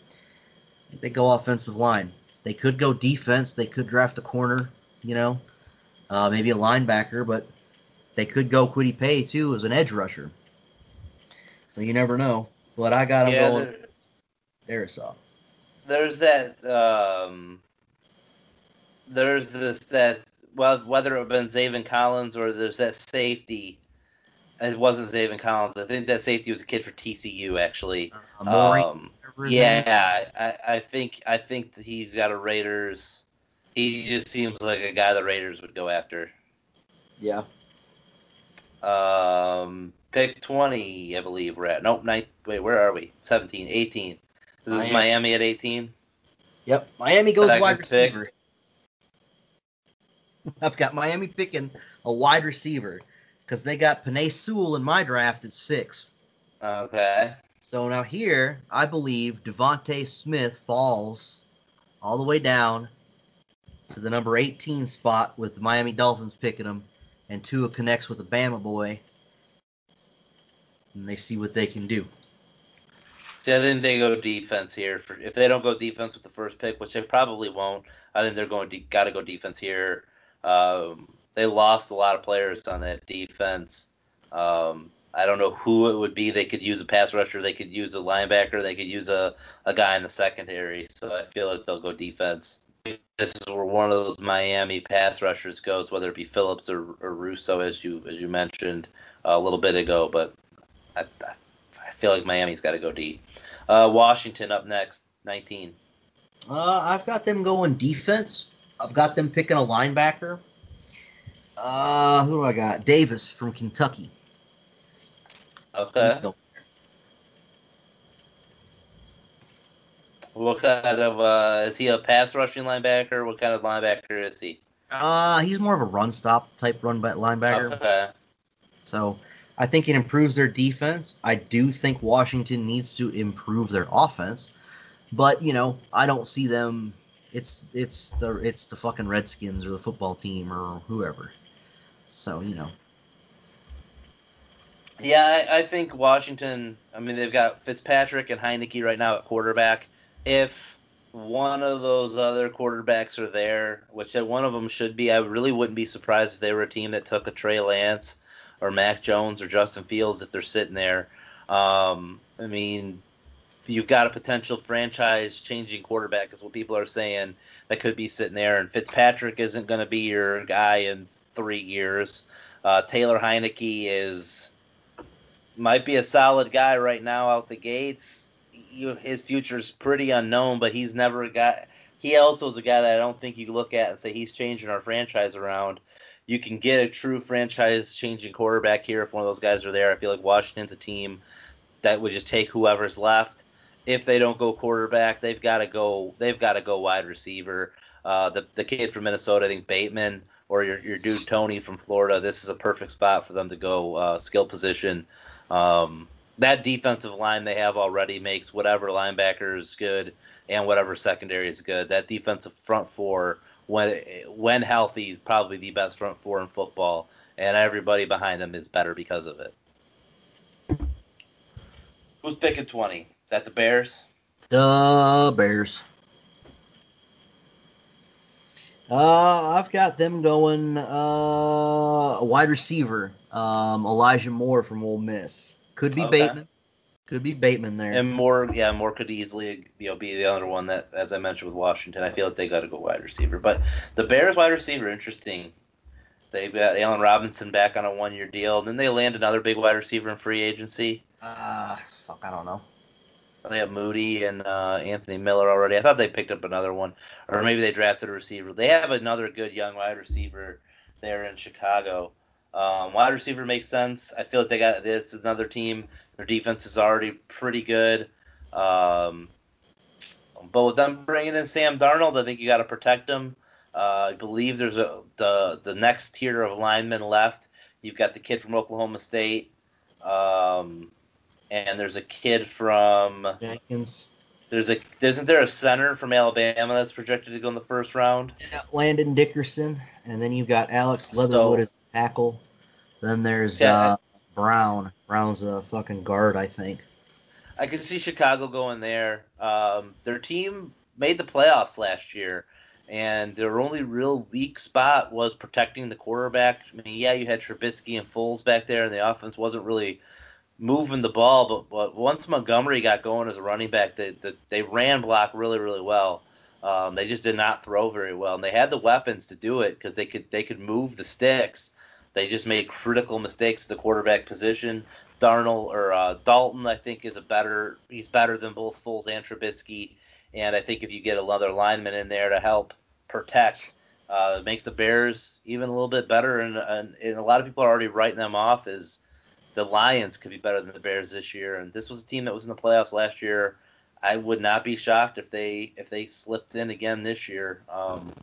They go offensive line. They could go defense. They could draft a corner, you know, uh, maybe a linebacker, but they could go Kwity Paye too as an edge rusher. So you never know. But I got him Yeah, going there, Darrisaw. there's that. Um, there's this that well whether it been Zaven Collins or there's that safety. It wasn't Zaven Collins. I think that safety was a kid for TCU actually. Uh, Um, whatever his name is. yeah, I, I think I think that he's got a Raiders. He just seems like a guy the Raiders would go after. Yeah. Um, pick 20, I believe we're at. Nope, nine. Wait, where are we? 17, 18. This is Miami. Miami at 18. Yep. Miami goes Second wide pick. receiver. *laughs* I've got Miami picking a wide receiver because they got Penei Sewell in my draft at six. Okay. So now here, I believe DeVonta Smith falls all the way down to the number 18 spot with the Miami Dolphins picking him, and Tua connects with the Bama boy, and they see what they can do. See, I think they go defense here. For if they don't go defense with the first pick, which they probably won't, I think they're going to got to go defense here. Um, they lost a lot of players on that defense. Um, I don't know who it would be. They could use a pass rusher. They could use a linebacker. They could use a, a guy in the secondary. So I feel like they'll go defense. This is where one of those Miami pass rushers goes, whether it be Phillips or, or Rousseau, as you as you mentioned a little bit ago. But I, I I feel like Miami's got to go D. Uh, Washington up next, 19. Uh, I've got them going defense. I've got them picking a linebacker. Uh, who do I got? Davis from Kentucky. Okay. What kind of uh, is he a pass rushing linebacker? What kind of linebacker is he? Uh, he's more of a run stop type run back linebacker. Okay. So I think it improves their defense. I do think Washington needs to improve their offense, but you know I don't see them. It's it's the it's the fucking Redskins or the football team or whoever. So you know Yeah, I, I think Washington. I mean, they've got Fitzpatrick and Heinicke right now at quarterback. If one of those other quarterbacks are there, which one of them should be, I really wouldn't be surprised if they were a team that took a Trey Lance or Mac Jones or Justin Fields if they're sitting there. Um, I mean, you've got a potential franchise changing quarterback, is what people are saying, that could be sitting there. And Fitzpatrick isn't going to be your guy in three years. Uh, Taylor Heinicke is might be a solid guy right now out the gates. You, his future is pretty unknown, but he's never got. He also is a guy that I don't think you look at and say he's changing our franchise around. You can get a true franchise changing quarterback here if one of those guys are there. I feel like Washington's a team that would just take whoever's left. If they don't go quarterback, they've got to go. They've got to go wide receiver. Uh, the the kid from Minnesota, I think Bateman, or your your dude Toney from Florida. This is a perfect spot for them to go uh, skill position. Um, that defensive line they have already makes whatever linebacker is good and whatever secondary is good. That defensive front four, when when healthy, is probably the best front four in football, and everybody behind them is better because of it. Who's picking 20? That the Bears? The Bears. Uh, I've got them going uh, a wide receiver, um, Elijah Moore from Ole Miss. Could be Okay. Bateman. Could be Bateman there. And Moore, yeah, Moore could easily you know be the other one that, as I mentioned with Washington, I feel like they got to go wide receiver. But the Bears wide receiver, interesting. They've got Allen Robinson back on a one-year deal. Then they land another big wide receiver in free agency. uh, fuck, I don't know. They have Mooney and uh, Anthony Miller already. I thought they picked up another one, or maybe they drafted a receiver. They have another good young wide receiver there in Chicago. Um, wide receiver makes sense. I feel like they got it's another team. Their defense is already pretty good. Um, but with them bringing in Sam Darnold, I think you got to protect him. Uh, I believe there's a the the next tier of linemen left. You've got the kid from Oklahoma State. Um, and there's a kid from Jenkins. there's a isn't there a center from Alabama that's projected to go in the first round? Yeah, Landon Dickerson, and then you've got Alex Leatherwood as tackle. Then there's Yeah. uh, Brown. Brown's a fucking guard, I think. I can see Chicago going there. Um, their team made the playoffs last year, and their only real weak spot was protecting the quarterback. I mean, yeah, you had Trubisky and Foles back there, and the offense wasn't really moving the ball. But, but once Montgomery got going as a running back, they they, they ran block really really well. Um, they just did not throw very well, and they had the weapons to do it because they could they could move the sticks. They just made critical mistakes at the quarterback position. Darnold or uh, Dalton, I think, is a better. He's better than both Foles and Trubisky, and I think if you get another lineman in there to help protect, uh, it makes the Bears even a little bit better. And, and, and a lot of people are already writing them off as the Lions could be better than the Bears this year. And this was a team that was in the playoffs last year. I would not be shocked if they if they slipped in again this year. Um,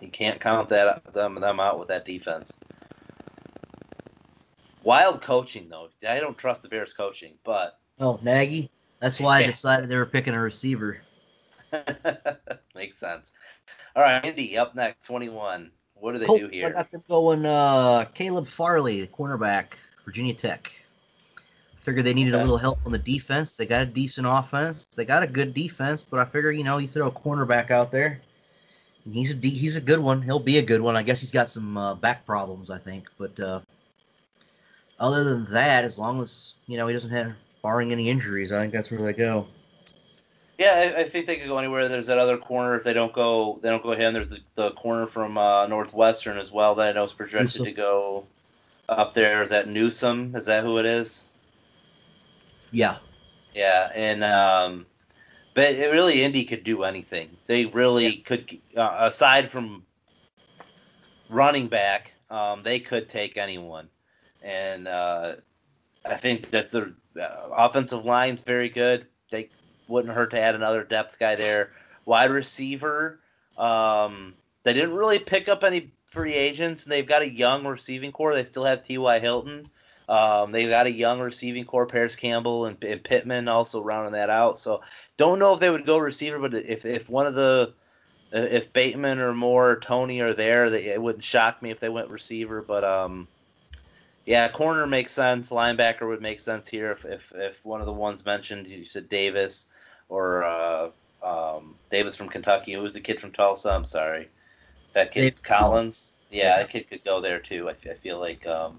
you can't count that them them out with that defense. Wild coaching though. I don't trust the Bears coaching, but Oh, Nagy. That's why I *laughs* decided they were picking a receiver. *laughs* makes sense. All right, Indy up next, 21. What do they Colts, do I here? got them going uh, Caleb Farley, the cornerback, Virginia Tech. I figured they needed a little help on the defense. They got a decent offense. They got a good defense, but I figure you know you throw a cornerback out there, and he's a de- he's a good one. He'll be a good one. I guess he's got some uh, back problems, I think, but uh, other than that, as long as you know he doesn't have barring any injuries, I think that's where they go. Yeah, I, I think they could go anywhere. There's that other corner if they don't go they don't go him. There's the, the corner from uh, Northwestern as well that I know is projected to go up there. Is that Newsome? Is that who it is? Yeah, Yeah, and um, but it really Indy could do anything. They really could, uh, aside from running back, um, they could take anyone, and uh, I think that their uh, offensive line's very good. They wouldn't hurt to add another depth guy there. Wide receiver, um, they didn't really pick up any free agents, and they've got a young receiving corps. They still have T.Y. Hilton. Um, they've got a young receiving corps, Parris Campbell and, and Pittman also rounding that out. So don't know if they would go receiver, but if if one of the if Bateman or Moore or Toney are there, they, it wouldn't shock me if they went receiver. But um, Yeah, corner makes sense. Linebacker would make sense here if if, if one of the ones mentioned you said Davis or uh, um, Davis from Kentucky. Who was the kid from Tulsa? I'm sorry, that kid Dave Collins. Yeah, Yeah. that kid could go there too. I feel like um,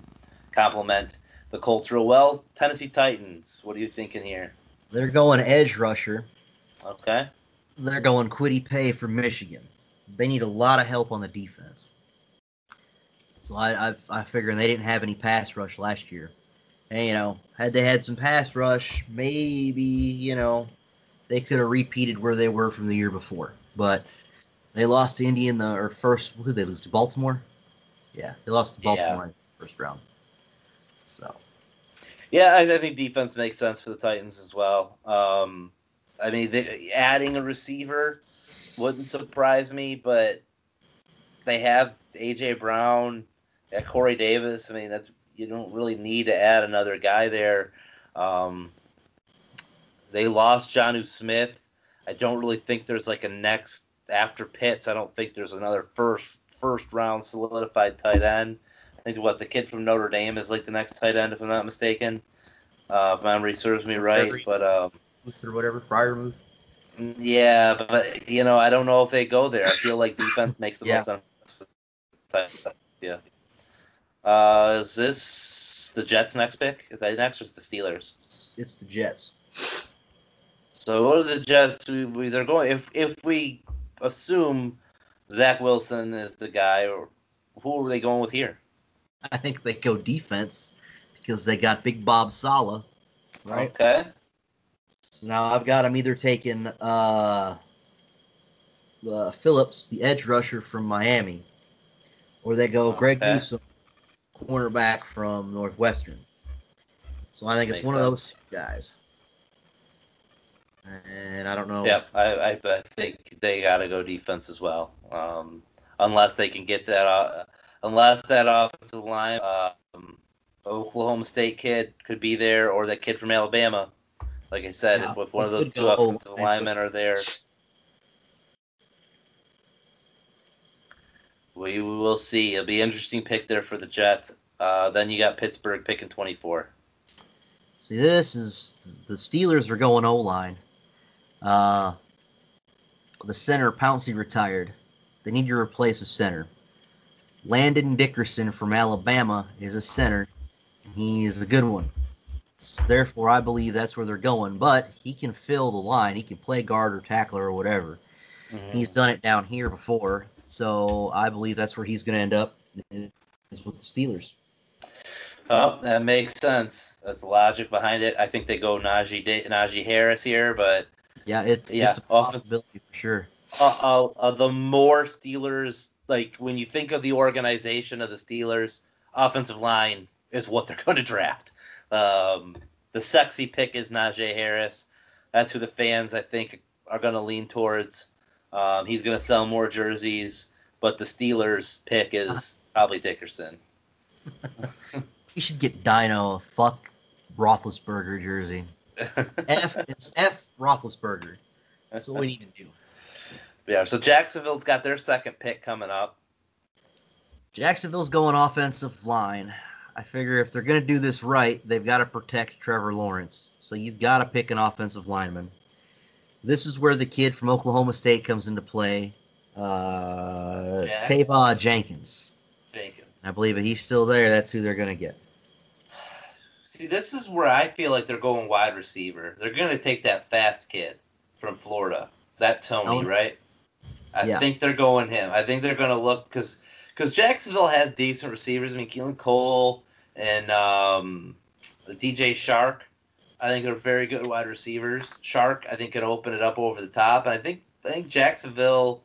compliment the Colts real well. Tennessee Titans. What are you thinking here? They're going edge rusher. Okay. They're going Kwity Paye for Michigan. They need a lot of help on the defense. So I I, I figure they didn't have any pass rush last year. And you know, had they had some pass rush, maybe you know they could have repeated where they were from the year before. But they lost to Indy in the or first. Who did they lose to Baltimore? Yeah, they lost to Yeah. Baltimore in the first round. So Yeah, I, I think defense makes sense for the Titans as well. Um, I mean, they, adding a receiver wouldn't surprise me, but they have AJ Brown, yeah, Corey Davis. I mean, that's you don't really need to add another guy there. Um, they lost Jonnu Smith. I don't really think there's like a next after Pitts. I don't think there's another first first round solidified tight end. I think what the kid from Notre Dame is like the next tight end, if I'm not mistaken. Uh, if memory serves me right, Every- but um, or whatever, Freiermuth. yeah, but you know, I don't know if they go there. I feel like defense makes the Yeah. most sense. For the Yeah. Uh, is this the Jets' next pick? Is that next or is it the Steelers? It's, it's the Jets. So what are the Jets? We, we they're going if if we assume Zach Wilson is the guy, or who are they going with here? I think they go defense because they got Big Bob Sala. Right. Okay. So now I've got him either taking uh, uh, Phillips, the edge rusher from Miami, or they go Greg Okay. Newsome, cornerback from Northwestern. So I think it's one of those guys. And I don't know. Yeah, I, I, I think they got to go defense as well. Um, unless they can get that, uh, unless that offensive line, um, Oklahoma State kid could be there, or that kid from Alabama. Like I said, Yeah, if, if one of those two go offensive linemen are there, we will see. It'll be an interesting pick there for the Jets. Uh, then you got Pittsburgh picking 24. See, this is the Steelers are going O line. Uh, the center Pouncey retired. They need to replace a center. Landon Dickerson from Alabama is a center. He is a good one. Therefore, I believe that's where they're going. But he can fill the line. He can play guard or tackler or whatever. He's done it down here before, so I believe that's where he's going to end up. Is with the Steelers. Oh, that makes sense. That's the logic behind it. I think they go Najee Najee Harris here, but Yeah, it, Yeah, it's a offense- possibility for sure. uh, uh, uh, the more Steelers, like when you think of the organization of the Steelers, offensive line is what they're *laughs* going to draft. Um, the sexy pick is Najee Harris. That's who the fans, I think, are going to lean towards. Um, he's going to sell more jerseys, but the Steelers pick is probably Dickerson. *laughs* You should get Dino a fuck Roethlisberger jersey. F it's F Roethlisberger. That's what we need to do. yeah, so Jacksonville's got their second pick coming up. Jacksonville's going offensive line. I figure if they're gonna do this right, they've got to protect Trevor Lawrence. So you've got to pick an offensive lineman. This is where the kid from Oklahoma State comes into play. Uh. Teven Jenkins. Jenkins. I believe if he's still there, that's who they're gonna get. See, this is where I feel like they're going wide receiver. They're going to take that fast kid from Florida, that Toney, Oh. right? I Yeah. think they're going him. I think they're going to look because because Jacksonville has decent receivers. I mean, Keelan Cole and um, DJ Chark. I think are very good wide receivers. Chark, I think, can open it up over the top, and I think I think Jacksonville,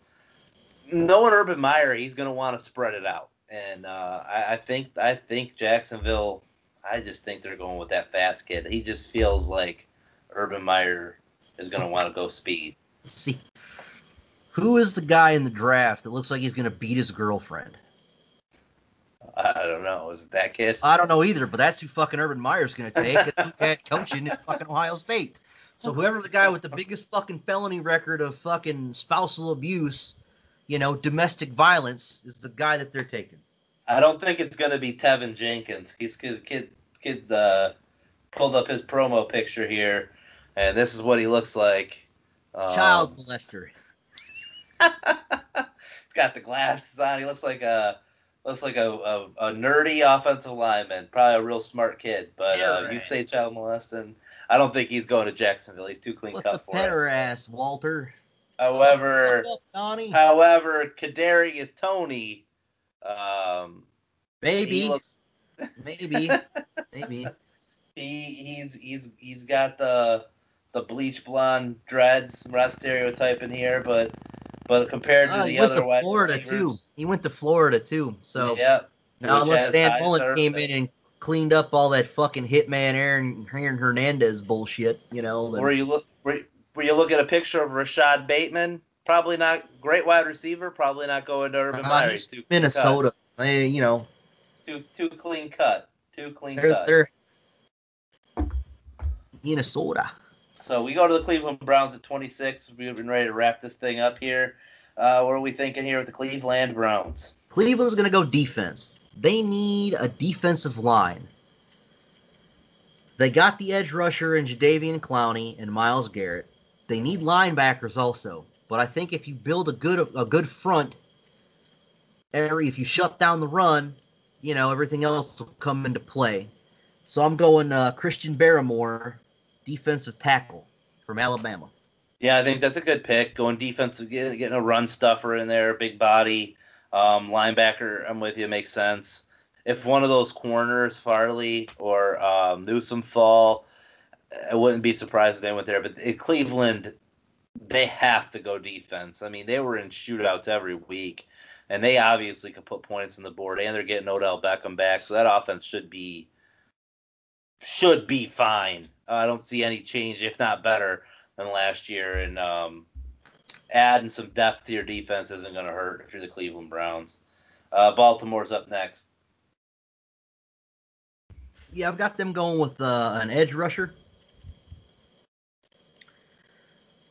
knowing Urban Meyer, he's going to want to spread it out, and uh, I, I think I think Jacksonville. I just think they're going with that fast kid. He just feels like Urban Meyer is going to want to go speed. Let's see. Who is the guy in the draft that looks like he's gonna beat his girlfriend? I don't know. Is it that kid? I don't know either, but that's who fucking Urban Meyer's gonna take. That's *laughs* who had coaching at fucking Ohio State. So whoever the guy with the biggest fucking felony record of fucking spousal abuse, you know, domestic violence, is the guy that they're taking. I don't think it's gonna be Teven Jenkins. He's kid kid kid uh, pulled up his promo picture here, and this is what he looks like. Um, Child molester. he's *laughs* got the glasses on. He looks like a looks like a, a, a nerdy offensive lineman, probably a real smart kid. But Yeah, uh, right. you'd say child molesting. I don't think he's going to Jacksonville. He's too clean What's cut for petter it. ass, Walter? However, What's up, Donnie? however, Kadarius Toney, um, Maybe, looks *laughs* maybe, maybe. he he's he's he's got the the bleach blonde dreads. I'm not stereotyping here, but but compared to Oh, the other to wide Florida receivers, too. He went to Florida too. So yeah. now unless Dan Mullen came in and cleaned up all that fucking hitman Aaron, Aaron Hernandez bullshit, you know. then- Where you look where, where you look at a picture of Rashod Bateman, probably not great wide receiver, probably not going to Urban Uh, Meyer. too Minnesota. They, you know, Too too clean cut. Too clean they're, cut. they're Minnesota. So we go to the Cleveland Browns at 26. We've been ready to wrap this thing up here. Uh, what are we thinking here with the Cleveland Browns? Cleveland's going to go defense. They need a defensive line. They got the edge rusher in Jadeveon Clowney and Myles Garrett. They need linebackers also. But I think if you build a good a good front, every if you shut down the run, you know everything else will come into play. So I'm going uh, Christian Barmore, defensive tackle from Alabama. Yeah, I think that's a good pick. Going defensive, getting, a run stuffer in there, big body, um, linebacker. I'm with you. Makes sense. If one of those corners, Farley or um, Newsome fall, I wouldn't be surprised if they went there. But Cleveland, they have to go defense. I mean, they were in shootouts every week, and they obviously could put points on the board. And they're getting Odell Beckham back, so that offense should be should be fine. I don't see any change, if not better, than last year. And um, adding some depth to your defense isn't going to hurt if you're the Cleveland Browns. Uh, Baltimore's up next. Yeah, I've got them going with uh, an edge rusher.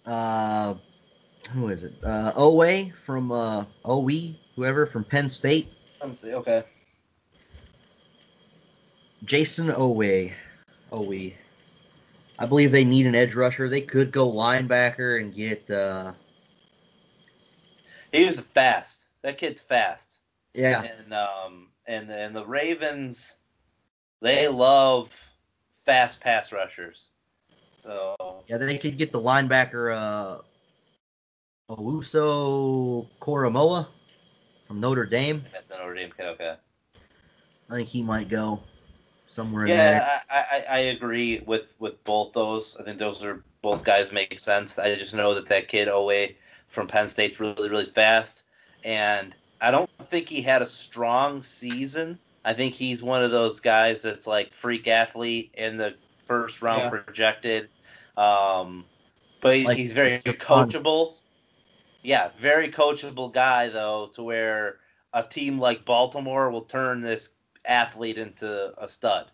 Uh, who is it? Uh, Oweh from uh, OE, whoever from Penn State. Me see. Okay. Jayson Oweh. Oweh. I believe they need an edge rusher. They could go linebacker and get. Uh, He was fast. That kid's fast. yeah, And um and and the Ravens, they love fast pass rushers. So yeah, they could get the linebacker uh, Owuso Koromoa from Notre Dame. that's Notre Dame kid. Okay. I think he might go somewhere. Yeah, I, I, I agree with, with both those. I think those are both guys make sense. I just know that that kid Oweh from Penn State's really really fast, and I don't think he had a strong season. I think he's one of those guys that's like freak athlete in the first round Yeah. projected. Um, but he, Like he's very coachable. Yeah, very coachable guy though, to where a team like Baltimore will turn this athlete into a stud.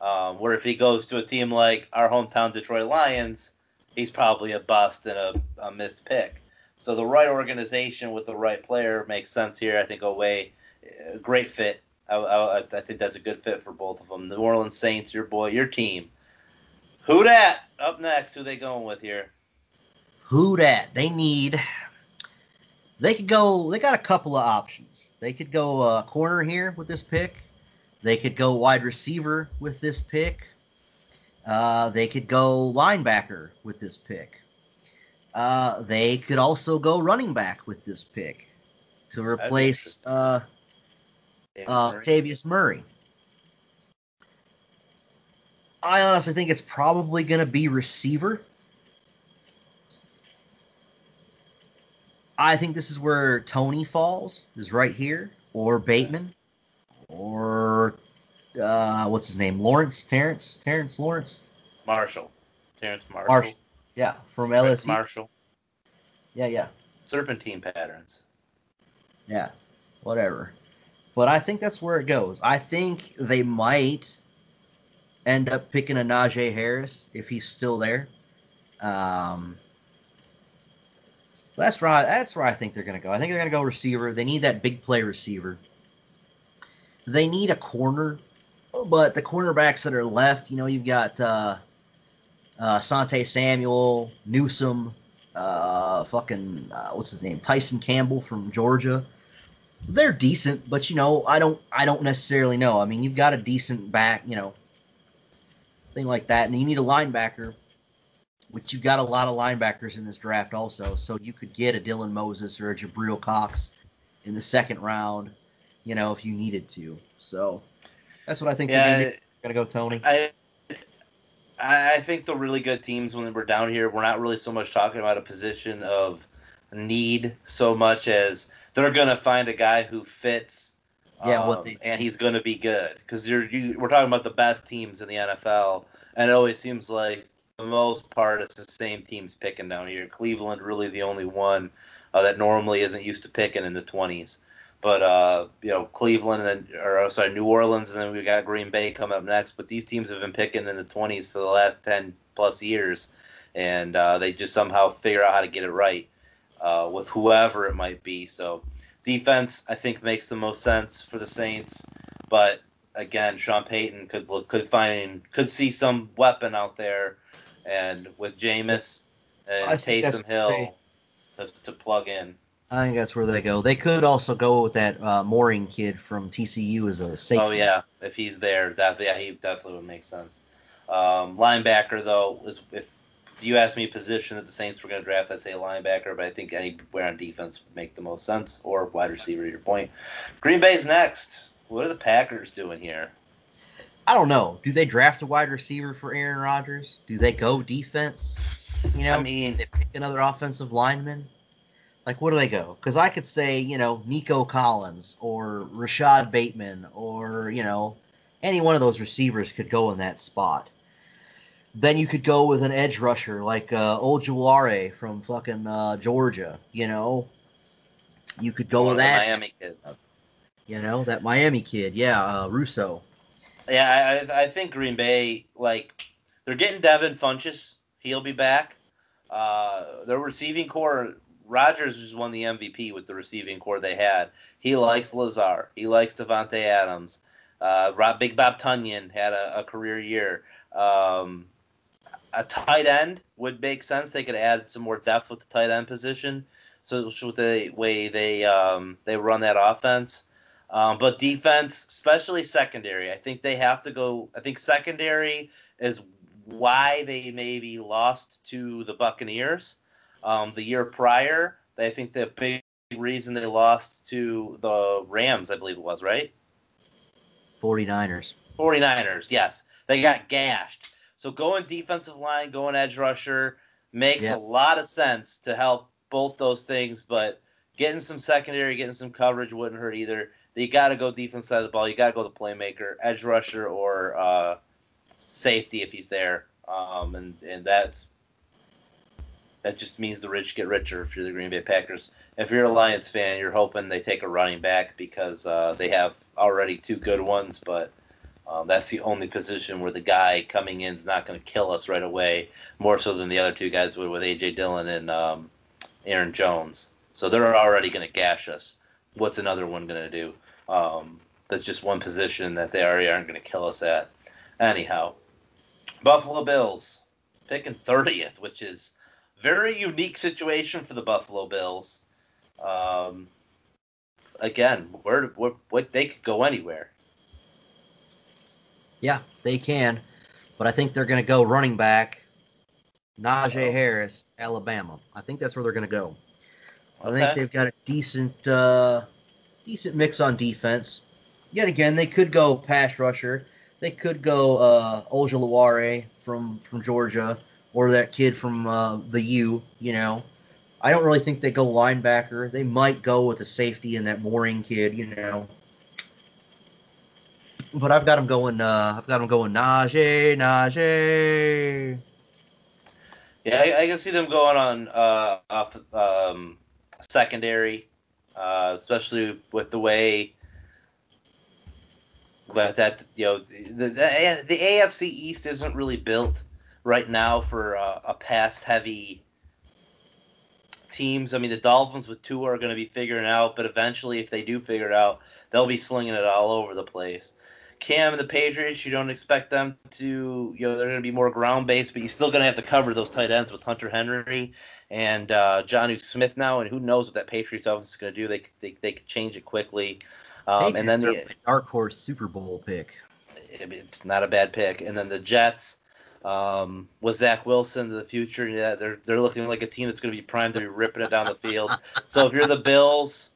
Um, where if he goes to a team like our hometown Detroit Lions, he's probably a bust and a, a missed pick. So the right organization with the right player makes sense here. I think Away, great fit. I, I, I think that's a good fit for both of them. The New Orleans Saints, your boy, your team. Who dat? Up next, who they going with here? Who dat? They need. They could go. They got a couple of options. They could go uh, corner here with this pick. They could go wide receiver with this pick. Uh, they could go linebacker with this pick. Uh, they could also go running back with this pick to replace uh, uh, Murray? I honestly think it's probably going to be receiver. I think this is where Toney falls, is right here, or Bateman, or uh, what's his name, Lawrence, Terrence, Terrence Lawrence, Marshall. Terrence Marshall. Marshall. yeah, from LSU. Marshall. Yeah, yeah, Serpentine patterns. yeah, whatever. But I think that's where it goes. I think they might end up picking a Najee Harris if he's still there. Um, that's right. That's where I think they're going to go. I think they're going to go receiver. They need that big play receiver. they need a corner, but the cornerbacks that are left, you know, you've got uh, uh, Sante Samuel, Newsome, uh, fucking uh, what's his name, Tyson Campbell from Georgia. They're decent, but you know, I don't, I don't necessarily know. I mean, you've got a decent back, you know, thing like that, and you need a linebacker, which you've got a lot of linebackers in this draft also. So you could get a Dylan Moses or a Jabril Cox in the second round, you know, if you needed to. So that's what I think. Yeah, gonna go, Tony. I I think the really good teams when we're down here, we're not really so much talking about a position of need so much as they're gonna find a guy who fits. Yeah, um, what they- and he's gonna be good because you're you, we're talking about the best teams in the NFL, and it always seems like for the most part it's the same teams picking down here. Cleveland really the only one uh, that normally isn't used to picking in the 20s. But uh, you know, Cleveland and then, or sorry, New Orleans, and then we got Green Bay coming up next. But these teams have been picking in the 20s for the last 10 plus years, and uh, they just somehow figure out how to get it right uh, with whoever it might be. So defense, I think, makes the most sense for the Saints. But again, Sean Payton could look, could find could see some weapon out there, and with Jameis and that's Taysom Hill to, to plug in. I think that's where they go. They could also go with that uh, Moehrig kid from TCU as a safety. Oh yeah, if he's there, that yeah, he definitely would make sense. Um, linebacker though, is if, if you ask me a position that the Saints were going to draft, I'd say a linebacker, but I think anywhere on defense would make the most sense, or wide receiver. To your point, Green Bay's next. What are the Packers doing here? I don't know. Do they draft a wide receiver for Aaron Rodgers? Do they go defense? You know, what I mean, they pick another offensive lineman. Like, where do they go? Because I could say, you know, Nico Collins or Rashod Bateman or you know, any one of those receivers could go in that spot. Then you could go with an edge rusher like uh, Ojulari from fucking uh, Georgia. You know, you could go one with that. Miami kids. You know, that Miami kid. Yeah, uh, Rousseau. Yeah, I, I think Green Bay like they're getting Devin Funchess. He'll be back. Uh, their receiving corps, Rodgers just won the MVP with the receiving corps they had. He likes Lazard. He likes Davante Adams. Uh, Rob, Big Bob Tonyan had a, a career year. Um, a tight end would make sense. They could add some more depth with the tight end position. So with the way they um, they run that offense. Um, but defense, especially secondary, I think they have to go. I think secondary is why they maybe lost to the Buccaneers um, the year prior. I think the big reason they lost to the Rams, I believe it was, right? 49ers. 49ers, yes. They got gashed. So going defensive line, going edge rusher makes a lot of sense to help both those things, but getting some secondary, getting some coverage wouldn't hurt either. You got to go defense side of the ball. You got to go the playmaker, edge rusher, or uh, safety if he's there. Um, and and that's that just means the rich get richer if you're the Green Bay Packers. If you're a Lions fan, you're hoping they take a running back because uh, they have already two good ones, but um, that's the only position where the guy coming in is not going to kill us right away, more so than the other two guys would with AJ Dillon and um, Aaron Jones. So they're already going to gash us. What's another one going to do? Um, that's just one position that they already aren't going to kill us at. Anyhow, Buffalo Bills picking 30th, which is very unique situation for the Buffalo Bills. Um, again, where, where what they could go anywhere. Yeah, they can, but I think they're going to go running back, Najee. Harris, Alabama. I think that's where they're going to go. I Okay. think they've got a decent, uh, decent mix on defense. Yet again, they could go pass rusher. They could go uh, Ojulaware from from Georgia, or that kid from uh, the U. You know, I don't really think they go linebacker. They might go with a safety and that Moehrig kid. You know, but I've got them going. Uh, I've got them going Najee, Najee. Yeah, I, I can see them going on uh, off um, secondary, uh, especially with the way that that you know the, the the AFC East isn't really built right now for uh, a pass heavy teams. I mean, the Dolphins with two are going to be figuring out, but eventually, if they do figure it out, they'll be slinging it all over the place. Cam and the Patriots, you don't expect them to, you know, they're going to be more ground based, but you're still going to have to cover those tight ends with Hunter Henry and uh, Jonnu Smith now, and who knows what that Patriots offense is going to do? They they they could change it quickly. Um, and then the dark horse Super Bowl pick. It's not a bad pick. And then the Jets um, with Zach Wilson to the future, yeah, they're they're looking like a team that's going to be primed to be ripping it down the field. *laughs* so if you're the Bills,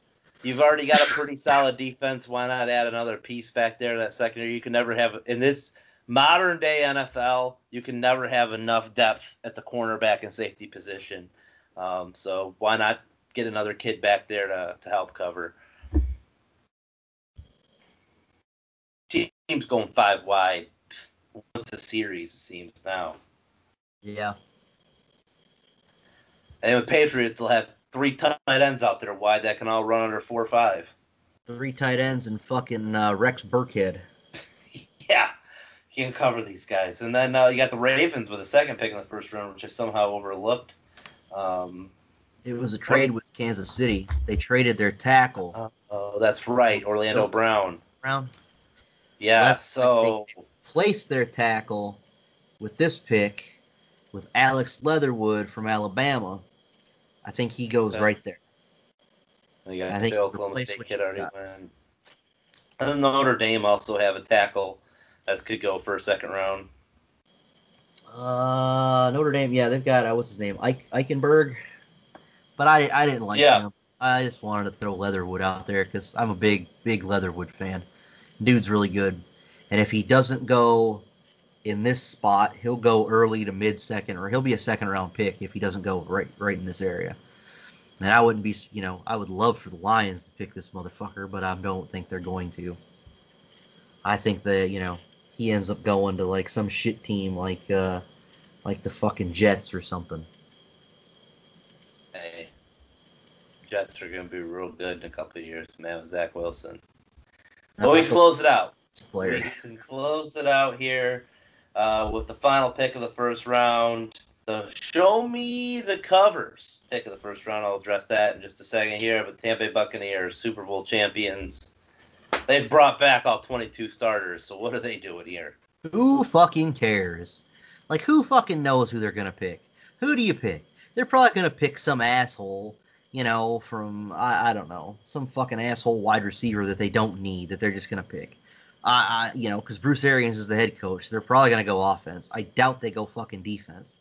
you've already got a pretty solid defense. Why not add another piece back there? That secondary, you can never have in this modern day NFL, you can never have enough depth at the cornerback and safety position. Um, so why not get another kid back there to to help cover? Teams going five wide once a series, it seems now. Yeah. And the Patriots will have three tight ends out there wide that can all run under four or five. Three tight ends and fucking uh, Rex Burkhead. *laughs* yeah, he can cover these guys. And then uh, you got the Ravens with a second pick in the first round, which I somehow overlooked. Um, it was a trade with Kansas City. They traded their tackle. Uh, oh, that's right, Orlando Brown. Brown. Yeah, so replace their tackle with this pick with Alex Leatherwood from Alabama, I think he goes right there. I think Oklahoma State kid already went. And Notre Dame also have a tackle that could go for a second round. Uh, Notre Dame, yeah, they've got uh, what's his name, Ike, Eichenberg, but I I didn't like yeah. him. I just wanted to throw Leatherwood out there because I'm a big big Leatherwood fan. Dude's really good. And if he doesn't go in this spot, he'll go early to mid second, or he'll be a second round pick if he doesn't go right right in this area. And I wouldn't be, you know, I would love for the Lions to pick this motherfucker, but I don't think they're going to. I think that, you know, he ends up going to like some shit team like uh like the fucking Jets or something. Hey, Jets are gonna be real good in a couple of years, man, with Zach Wilson. But we close it out player. We can close it out here uh, with the final pick of the first round. The show me the covers pick of the first round. I'll address that in just a second here. But Tampa Bay Buccaneers, Super Bowl champions, they've brought back all 22 starters. So what are they doing here? Who fucking cares? Like who fucking knows who they're gonna pick? Who do you pick? They're probably gonna pick some asshole you know, from I, I don't know, some fucking asshole wide receiver that they don't need that they're just gonna pick. I, I you know, because Bruce Arians is the head coach, they're probably gonna go offense. I doubt they go fucking defense.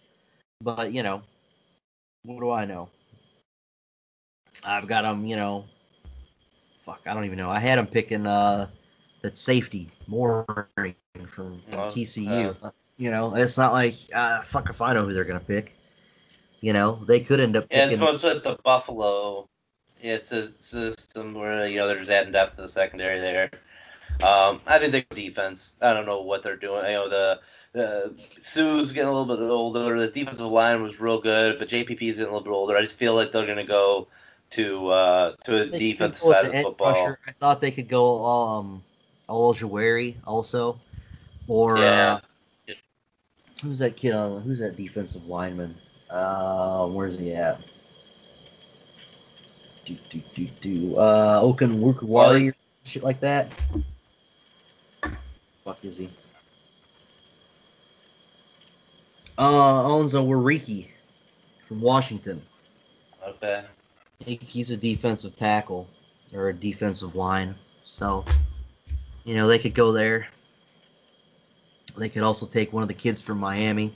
But you know, what do I know? I've got them, you know. Fuck, I don't even know. I had them picking uh that safety more from, from TCU. Uh, you know, it's not like uh, fuck if I know who they're gonna pick. You know, they could end up. Yeah, picking... it's with the Buffalo. It's a system where you know they're just adding depth to the secondary there. Um, I think the defense. I don't know what they're doing. You know the the Suh's getting a little bit older. The defensive line was real good, but JPP's getting a little bit older. I just feel like they're gonna go to uh, to the defensive side of the football. Rusher. I thought they could go um Ojulari also, or yeah. uh, who's that kid on? Who's that defensive lineman? Uh, where's he at? Do do do do. Uh, Okunwari, shit like that fuck is he? Uh, Onzo Wariki from Washington. Okay. he's a defensive tackle or a defensive line, so you know they could go there. They could also take one of the kids from Miami.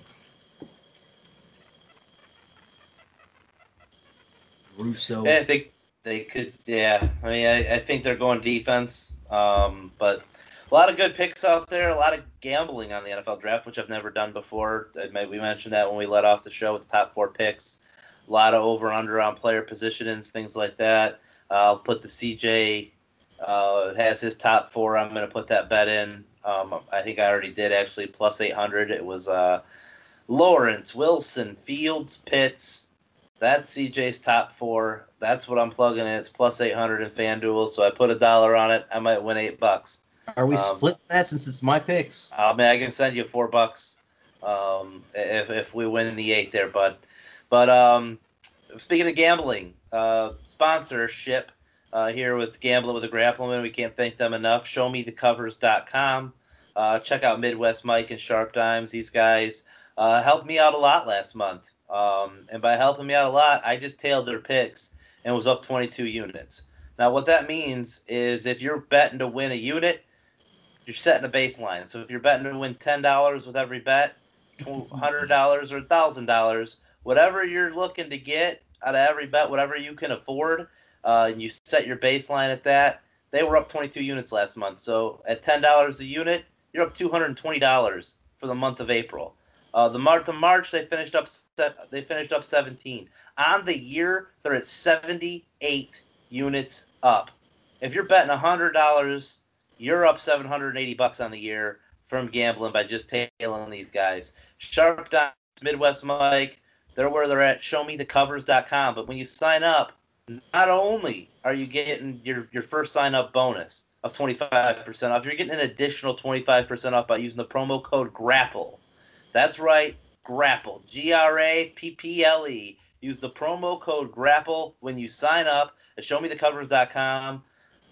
Rousseau. Yeah, I think they could. Yeah, I mean, I, I think they're going defense, um, but a lot of good picks out there. A lot of gambling on the NFL draft, which I've never done before. We mentioned that when we let off the show with the top four picks. A lot of over under on player positions, things like that. I'll put the CJ uh, has his top four. I'm going to put that bet in. Um, I think I already did actually plus 800. It was uh, Lawrence, Wilson, Fields, Pitts. That's CJ's top four. That's what I'm plugging in. It's plus 800 in FanDuel. So I put a dollar on it. I might win eight bucks. Are we um, splitting that since it's my picks? I mean, I can send you four bucks um, if if we win the eight there, bud. But um, speaking of gambling, uh, sponsorship uh, here with Gambling with a Grappleman. We can't thank them enough. ShowMeTheCovers.com. Uh, check out Midwest Mike and Sharp Dimes. These guys uh, helped me out a lot last month. Um, and by helping me out a lot, I just tailed their picks and was up 22 units. Now, what that means is if you're betting to win a unit, you're setting a baseline. So if you're betting to win $10 with every bet, $100 or $1,000, whatever you're looking to get out of every bet, whatever you can afford, uh, and you set your baseline at that. They were up 22 units last month. So at $10 a unit, you're up $220 for the month of April. Uh, the month of March, they finished up they finished up 17. On the year, they're at 78 units up. If you're betting $100, you're up 780 bucks on the year from gambling by just tailing these guys. Sharp Dimes, Midwest Mike, they're where they're at. ShowMeTheCovers.com. But when you sign up, not only are you getting your, your first sign up bonus of 25% off, you're getting an additional 25% off by using the promo code GRAPPLE. That's right, GRAPPLE. G R A P P L E. Use the promo code GRAPPLE when you sign up at ShowMeTheCovers.com.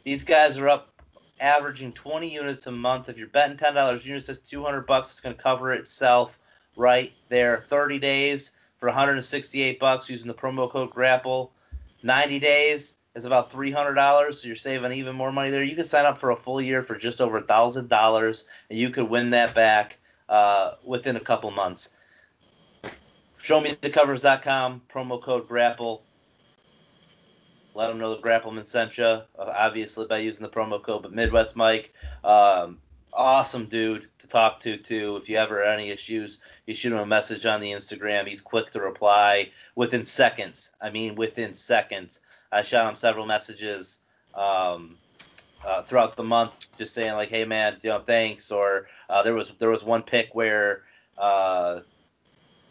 These guys are up averaging 20 units a month. If you're betting $10, units that's 200 bucks. It's going to cover itself right there. 30 days for 168 bucks using the promo code GRAPPLE. 90 days is about $300, so you're saving even more money there. You can sign up for a full year for just over $1,000, and you could win that back uh, within a couple months. ShowMeTheCovers.com, promo code GRAPPLE. Let them know the Grappleman sent you, obviously by using the promo code. But Midwest Mike, um, awesome dude to talk to too. If you ever have any issues, you shoot him a message on the Instagram. He's quick to reply within seconds. I mean, within seconds. I shot him several messages um, uh, throughout the month, just saying like, "Hey man, you know, thanks." Or uh, there was there was one pick where uh,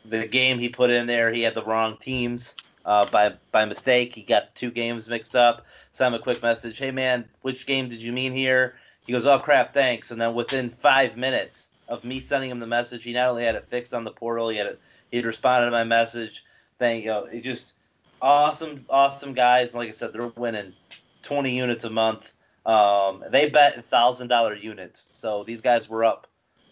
the game he put in there, he had the wrong teams. Uh, by by mistake, he got two games mixed up. Sent him a quick message, "Hey man, which game did you mean here?" He goes, "Oh crap, thanks." And then within five minutes of me sending him the message, he not only had it fixed on the portal, he had it, he'd responded to my message. Thank you. It just awesome, awesome guys. And like I said, they're winning 20 units a month. Um, they bet thousand dollar units, so these guys were up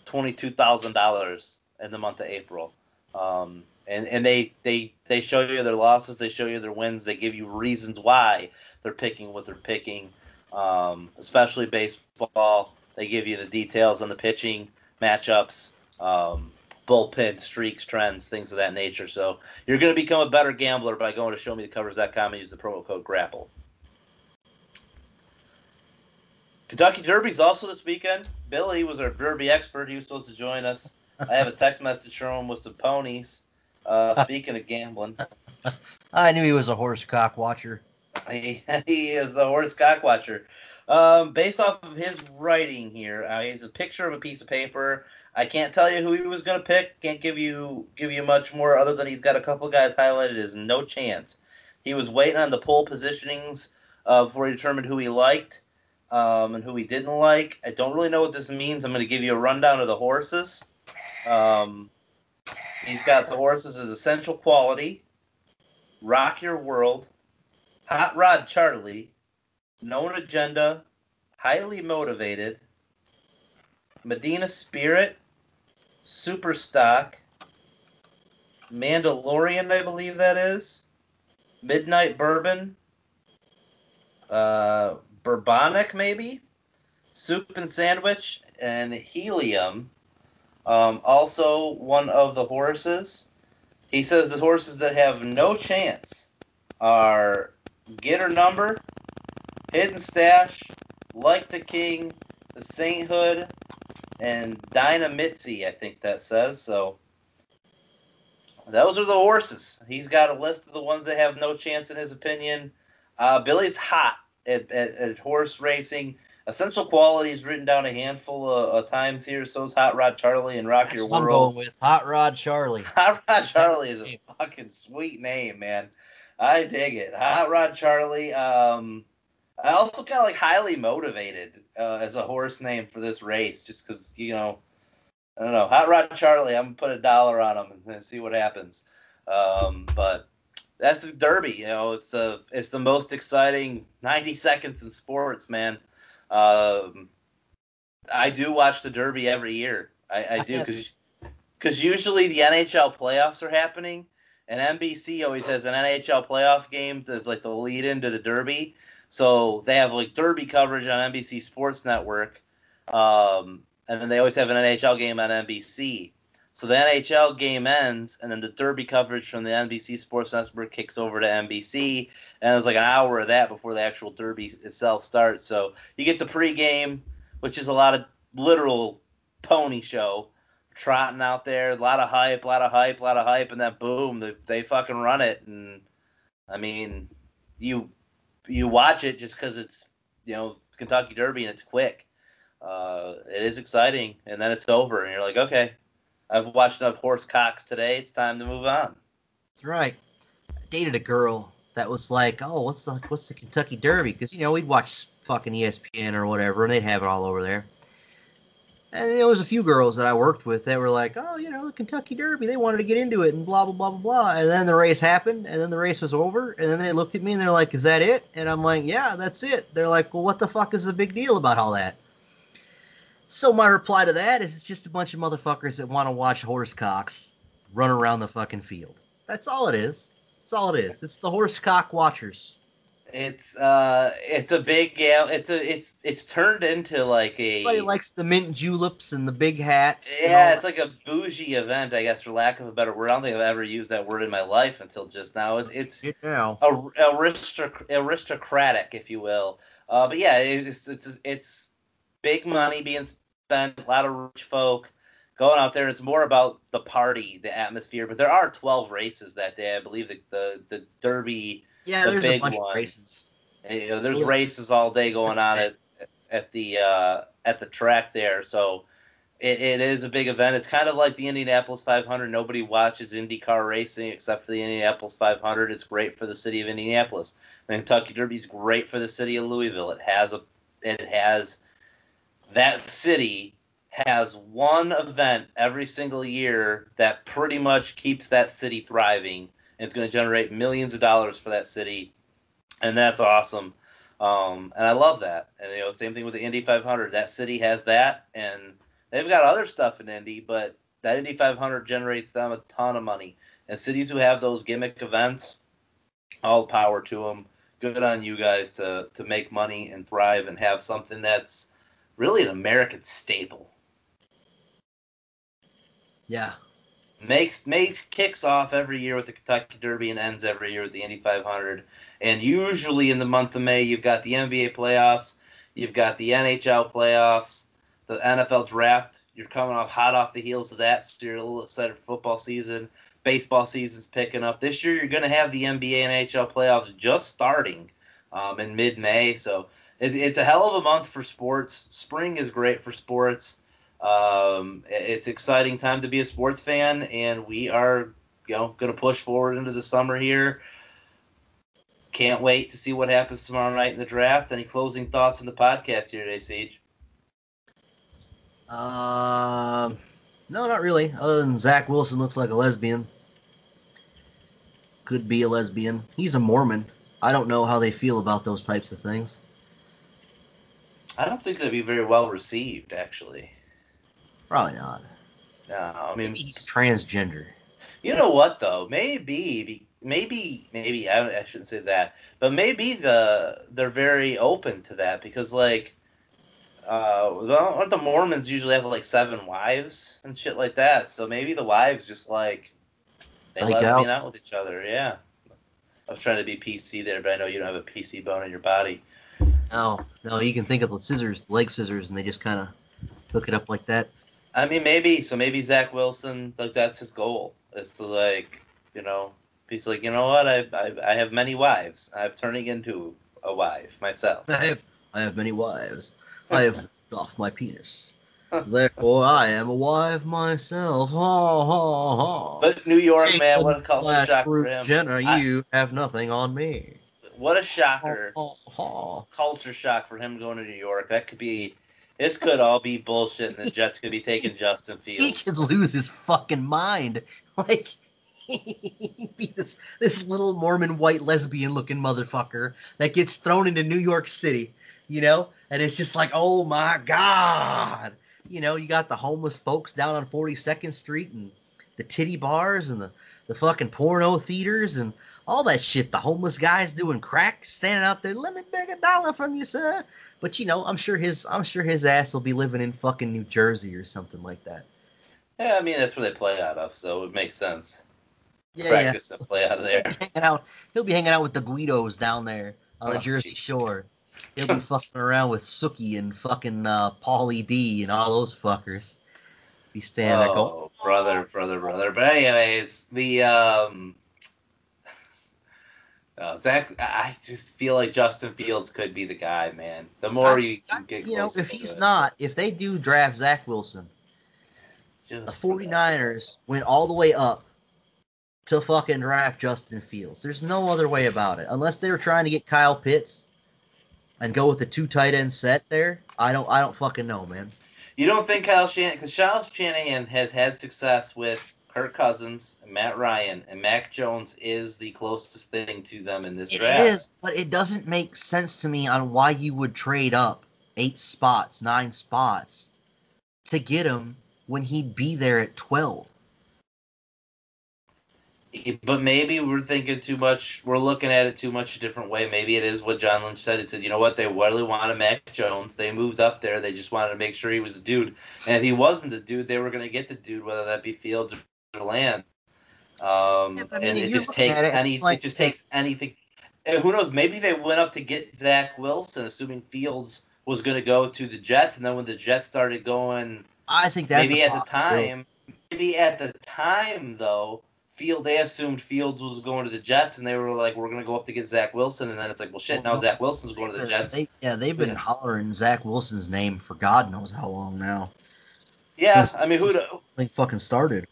twenty two thousand dollars in the month of April. Um, and and they they they show you their losses, they show you their wins, they give you reasons why they're picking what they're picking um, especially baseball. They give you the details on the pitching matchups, um, bullpen streaks, trends, things of that nature. So you're going to become a better gambler by going to ShowMeTheCovers.com and use the promo code GRAPPLE. Kentucky Derby's also this weekend. Billy was our Derby expert. He was supposed to join us. I have a text message from him with some ponies. Uh, *laughs* speaking of gambling, *laughs* I knew he was a horse cock watcher. He, *laughs* he is a horse cock watcher. Um, based off of his writing here, uh, he's a picture of a piece of paper. I can't tell you who he was gonna pick. Can't give you give you much more other than he's got a couple guys highlighted as no chance. He was waiting on the pole positionings uh, before he determined who he liked um, and who he didn't like. I don't really know what this means. I'm gonna give you a rundown of the horses. Um, he's got the horses as essential quality, rock your world, Hot Rod Charlie, Known Agenda, Highly Motivated, Medina Spirit, Superstock, Mandalorian, I believe that is, Midnight Bourbon, uh, Bourbonic maybe, Soup and Sandwich, and Helium. Um, also, one of the horses. He says the horses that have no chance are Get Her Number, Hidden Stash, Like the King, The Sainthood, and Dynamitzi, I think that says. So those are the horses. He's got a list of the ones that have no chance in his opinion. Uh, Billy's hot at, at, at, horse racing. Essential qualities written down a handful of, of times here. So is Hot Rod Charlie and Rock That's Your what I'm going with Hot Rod Charlie. *laughs* Hot Rod Charlie is a fucking sweet name, man. I dig it. Hot Rod Charlie. Um, I also kind of like highly motivated uh, as a horse name for this race, just because you know, I don't know. Hot Rod Charlie. I'm gonna put a dollar on him and see what happens. Um, but that's the Derby. You know, it's the it's the most exciting 90 seconds in sports, man. Um, I do watch the Derby every year. I, I do because because usually the NHL playoffs are happening, and NBC always has an NHL playoff game as like the lead into the Derby. So they have like Derby coverage on NBC Sports Network, um, and then they always have an NHL game on NBC. So the NHL game ends, and then the Derby coverage from the NBC Sports Network kicks over to NBC, and it's like an hour of that before the actual Derby itself starts. So you get the pregame, which is a lot of literal pony show, trotting out there, a lot of hype, a lot of hype, a lot of hype, and then boom, they, they fucking run it. And I mean, you you watch it just because it's you know Kentucky Derby and it's quick. Uh, it is exciting, and then it's over, and you're like, okay, I've watched enough horse cocks today. It's time to move on. That's right. I dated a girl that was like, oh, what's the what's the Kentucky Derby? Because you know we'd watch fucking ESPN or whatever, and they'd have it all over there. And there was a few girls that I worked with that were like, oh, you know, the Kentucky Derby, they wanted to get into it and blah blah blah blah blah. And then the race happened, and then the race was over, and then they looked at me and they're like, is that it? And I'm like, yeah, that's it. They're like, well, what the fuck is the big deal about all that? So my reply to that is it's just a bunch of motherfuckers that want to watch horse cocks run around the fucking field. That's all it is. That's all it is. It's the horse cock watchers. It's uh, it's a big gal. It's a it's it's turned into like a. Everybody likes the mint juleps and the big hats. Yeah, it's like a bougie event, I guess, for lack of a better word. I don't think I've ever used that word in my life until just now. It's it's yeah. aristoc- aristocratic, if you will. Uh, but yeah, it's it's it's big money being spent, a lot of rich folk going out there. It's more about the party, the atmosphere. But there are 12 races that day. I believe the the, the Derby, yeah, the there's big a bunch one. of races. You know, there's races all day going on at at the uh, at the track there. So it, it is a big event. It's kind of like the Indianapolis 500. Nobody watches IndyCar racing except for the Indianapolis 500. It's great for the city of Indianapolis. The Kentucky Derby is great for the city of Louisville. It has a it has that city has one event every single year that pretty much keeps that city thriving. And it's going to generate millions of dollars for that city, and that's awesome. Um, and I love that. And you know, same thing with the Indy 500. That city has that, and they've got other stuff in Indy, but that Indy 500 generates them a ton of money. And cities who have those gimmick events, all power to them. Good on you guys to to make money and thrive and have something that's really an American staple. Yeah. Makes makes kicks off every year with the Kentucky Derby and ends every year with the Indy 500. And usually in the month of May, you've got the NBA playoffs, you've got the NHL playoffs, the NFL draft. You're coming off hot off the heels of that, so you're a little excited for football season. Baseball season's picking up. This year, you're going to have the NBA and NHL playoffs just starting um, in mid-May, so it's, it's a hell of a month for sports. Spring is great for sports. Um, it's exciting time to be a sports fan, and we are, you know, going to push forward into the summer here. Can't wait to see what happens tomorrow night in the draft. Any closing thoughts on the podcast here today, Sage? Um, no, not really. Other than Zach Wilson looks like a lesbian. Could be a lesbian. He's a Mormon. I don't know how they feel about those types of things. I don't think that'd be very well received, actually. Probably not. No, I mean, Maybe he's transgender. You know what though? Maybe, maybe, maybe I, I shouldn't say that, but maybe the they're very open to that because like, uh, don't the Mormons usually have like seven wives and shit like that? So maybe the wives just like they Like lesbian out. out with each other. Yeah. I was trying to be PC there, but I know you don't have a PC bone in your body. No, no, you can think of the scissors, leg scissors, and they just kind of hook it up like that. I mean, maybe so. Maybe Zach Wilson, like that's his goal, is to like, you know, he's like, you know what? I I, I have many wives. I'm turning into a wife myself. I have, I have many wives. I have *laughs* off my penis. *laughs* Therefore, I am a wife myself. Ha ha ha. But New York, Jason man, what a slash shock for him. Jenner, I- you have nothing on me. What a shocker, Ha, *laughs* ha. Oh. culture shock for him going to New York. That could be. This could all be bullshit, and the *laughs* Jets could be taking Justin Fields. He could lose his fucking mind. *laughs* Like, He'd be this this little Mormon white lesbian looking motherfucker that gets thrown into New York City, you know, and it's just like, oh my god, you know, you got the homeless folks down on 42nd Street and the titty bars and the the fucking porno theaters and all that shit. The homeless guys doing crack, standing out there, let me beg a dollar from you, sir. But you know, I'm sure his I'm sure his ass will be living in fucking New Jersey or something like that. Yeah, I mean that's where they play out of, so it makes sense. Yeah, Practice and play out of there. yeah. hanging out. He'll be hanging out with the Guidos down there on the Oh, Jersey jeez. Shore. He'll be *laughs* fucking around with Snooki and fucking uh, Pauly D and all those fuckers. Be going, Oh, brother, brother, brother. But anyways, the um, *laughs* uh, Zach, I just feel like Justin Fields could be the guy, man. The more I- you I- get you know, if he's it, not, if they do draft Zach Wilson, just the for that. 49ers went all the way up to fucking draft Justin Fields. There's no other way about it. Unless they were trying to get Kyle Pitts and go with the two tight end set there, I don't I don't fucking know, man. You don't think Kyle Shanahan, because Kyle Shanahan has had success with Kirk Cousins Matt Ryan, and Mac Jones is the closest thing to them in this It draft. is, but it doesn't make sense to me on why you would trade up eight spots, nine spots to get him when he'd be there at 12. But maybe we're thinking too much. We're looking at it too much a different way. Maybe it is what John Lynch said. He said, you know what? They really wanted Mac Jones. They moved up there. They just wanted to make sure he was a dude. And if he wasn't a dude, they were going to get the dude, whether that be Fields or Lance. Um, Yeah, I mean, and it just takes it, any. like- it just takes anything. And who knows? Maybe they went up to get Zach Wilson, assuming Fields was going to go to the Jets. And then when the Jets started going I think that's maybe at the time, maybe at the time though, Field they assumed Fields was going to the Jets, and they were like, "We're gonna go up to get Zach Wilson," and then it's like, "Well, shit, now Zach Wilson's going to the Jets." They, yeah, they've been Yeah. hollering Zach Wilson's name for God knows how long now. Yeah, since- I mean, who? would Like fucking started.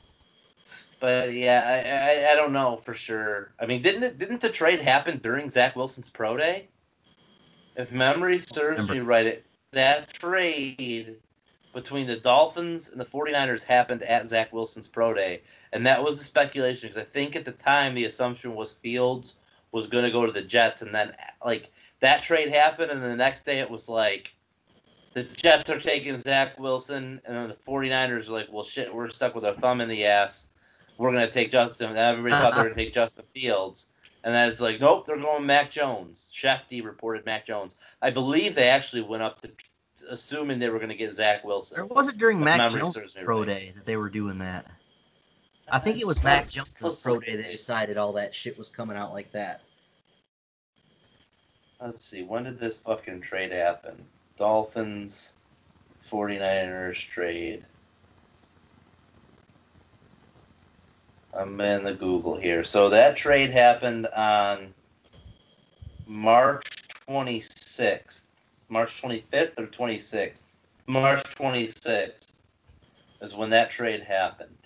But yeah, I, I I don't know for sure. I mean, didn't it didn't the trade happen during Zach Wilson's pro day? If memory serves me right, it, that trade between the Dolphins and the 49ers happened at Zach Wilson's pro day, and that was the speculation because I think at the time the assumption was Fields was going to go to the Jets, and then like that trade happened, and the next day it was like the Jets are taking Zach Wilson, and then the 49ers are like, well, shit, we're stuck with our thumb in the ass. We're going to take Justin. And *laughs* everybody thought they were going to take Justin Fields. And then it's like, nope, they're going Mac Jones. Shefty reported Mac Jones. I believe they actually went up to, assuming they were going to get Zach Wilson. Or Wilson. was it during If Mac Jones' pro day that they were doing that? I think it was Mac Let's- Jones' pro day that decided all that shit was coming out like that. Let's see, when did this fucking trade happen? Dolphins, 49ers trade. I'm in the Google here. So that trade happened on March 26th. March 25th or 26th? March 26th is when that trade happened.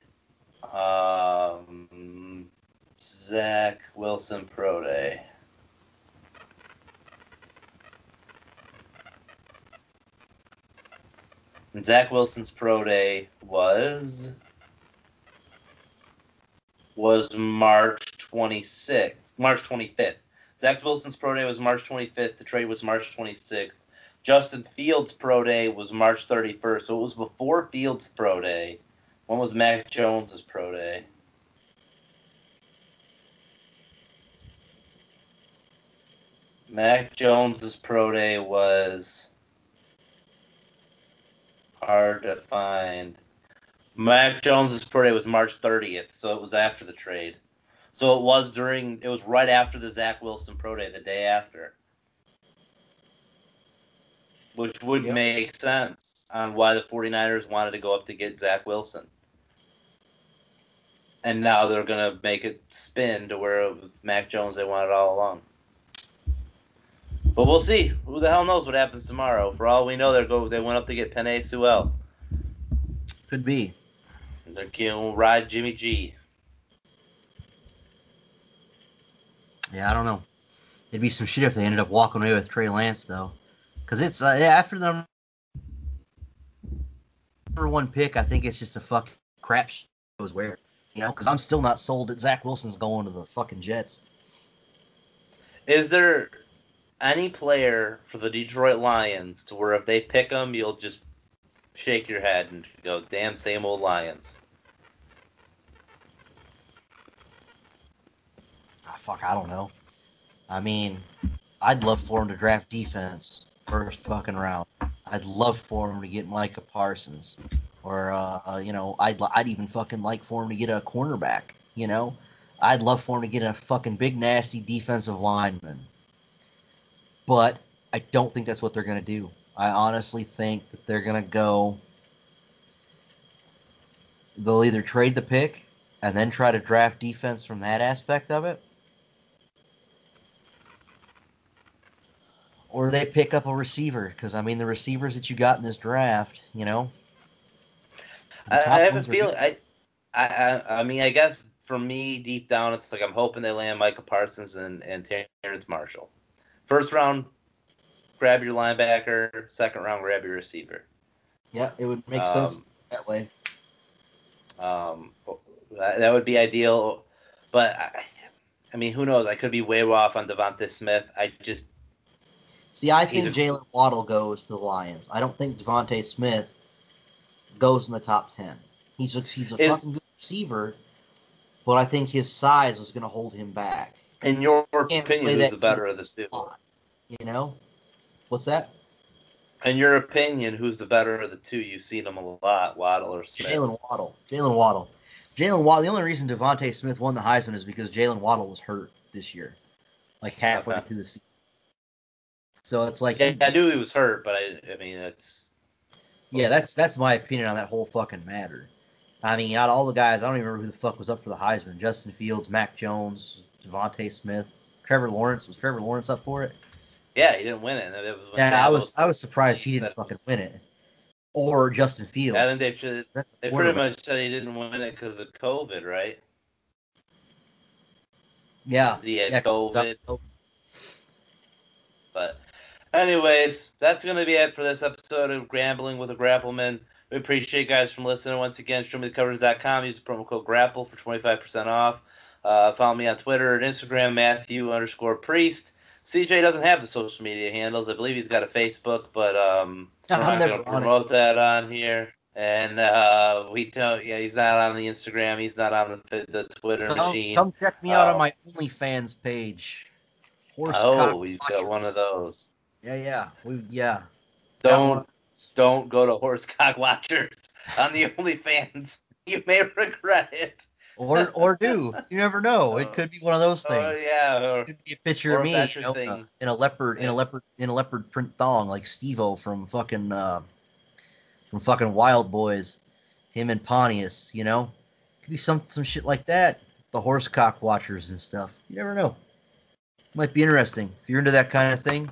Um, Zach Wilson Pro Day. And Zach Wilson's pro day was was March 26th, March 25th. Zach Wilson's pro day was March 25th. The trade was March 26th. Justin Fields' pro day was March 31st. So it was before Fields' pro day. When was Mac Jones's pro day? Mac Jones's pro day was hard to find. Mac Jones's pro day was March 30th, so it was after the trade. So it was during, it was right after the Zach Wilson pro day, the day after. Which would Yep. make sense on why the 49ers wanted to go up to get Zach Wilson. And now they're going to make it spin to where it Mac Jones they wanted all along. But we'll see. Who the hell knows what happens tomorrow? For all we know, they go they went up to get Penei Sewell. Could be. They're going to ride Jimmy G. Yeah, I don't know. It'd be some shit if they ended up walking away with Trey Lance though, because it's uh, yeah, after the number one pick. I think it's just a fuck crap. Goes where. You know, because I'm still not sold that Zach Wilson's going to the fucking Jets. Is there any player for the Detroit Lions to where if they pick him, you'll just shake your head and go, "Damn, same old Lions." Ah, fuck, I don't know. I mean, I'd love for him to draft defense first fucking round. I'd love for him to get Micah Parsons, or uh, uh, you know, I'd I'd even fucking like for him to get a cornerback. You know, I'd love for him to get a fucking big nasty defensive lineman. But I don't think that's what they're gonna do. I honestly think that they're gonna go. They'll either trade the pick and then try to draft defense from that aspect of it, or they pick up a receiver because I mean the receivers that you got in this draft, you know. I, I have a feeling. I, I, I, mean, I guess for me, deep down, it's like I'm hoping they land Micah Parsons and, and Terrace Marshall. First round, grab your linebacker. Second round, grab your receiver. Yeah, it would make Um, sense that way. Um, that, that would be ideal. But I, I mean, who knows? I could be way off on DeVonta Smith. I just See, I think Jaylen Waddle goes to the Lions. I don't think DeVonta Smith goes in the top ten. He's a, he's a Is- fucking good receiver, but I think his size is going to hold him back. in your opinion, who's the better of the two? You know, what's that? In your opinion, who's the better of the two? You've seen them a lot, Waddle or Smith. Jaylen Waddle. Jaylen Waddle. Jaylen Waddle. The only reason DeVonta Smith won the Heisman is because Jaylen Waddle was hurt this year, like halfway Okay. through the season. So it's like, he- I knew he was hurt, but I, I mean, it's yeah, that's that's my opinion on that whole fucking matter. I mean, out of all the guys, I don't even remember who the fuck was up for the Heisman. Justin Fields, Mac Jones, DeVonta Smith, Trevor Lawrence. Was Trevor Lawrence up for it? yeah, he didn't win it. It was Yeah, I was I was surprised he didn't fucking win it. Or Justin Fields. I think they should. They pretty much said he didn't win it because of COVID, right? yeah. He had yeah, COVID. But, anyways, that's going to be it for this episode of Gambling with a Grappleman. We appreciate you guys from listening. Once again, showmethecovers.com. Use the promo code GRAPPLE for 25% off. Uh, follow me on Twitter and Instagram, Matthew underscore Priest. CJ doesn't have the social media handles. I believe he's got a Facebook, but um, I'm we're not going to promote that on here. And uh, we don't. Yeah, he's not on the Instagram. He's not on the the Twitter Come, machine. come check me out Oh. on my OnlyFans page. Horse oh, we've got one of those. Yeah, yeah. We yeah. Don't don't go to Horse Cock Watchers *laughs* on the OnlyFans. *laughs* You may regret it. Or or do. *laughs* You never know. It could be one of those things. Oh yeah. Or, It could be a picture of me you know, uh, in a leopard in a leopard in a leopard print thong like Steve-O from fucking uh, from fucking Wildboyz. Him and Pontius, you know? Could be some some shit like that. The horse cock watchers and stuff. You never know. Might be interesting. If you're into that kind of thing,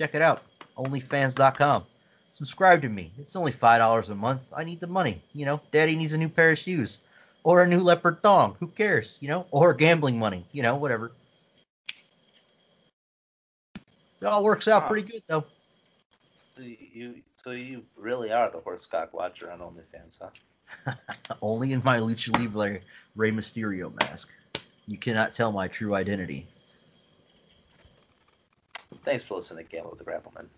check it out. Onlyfans.com. Subscribe to me. It's only five dollars a month. I need the money. You know, Daddy needs a new pair of shoes. Or a new leopard thong. Who cares? You know? Or gambling money. You know, whatever. It all works out pretty good though. So you so you really are the Horse Cock Watcher on OnlyFans, huh? *laughs* Only in my Lucha Libre Rey Mysterio mask. You cannot tell my true identity. Thanks for listening to Gamble with the Grappleman.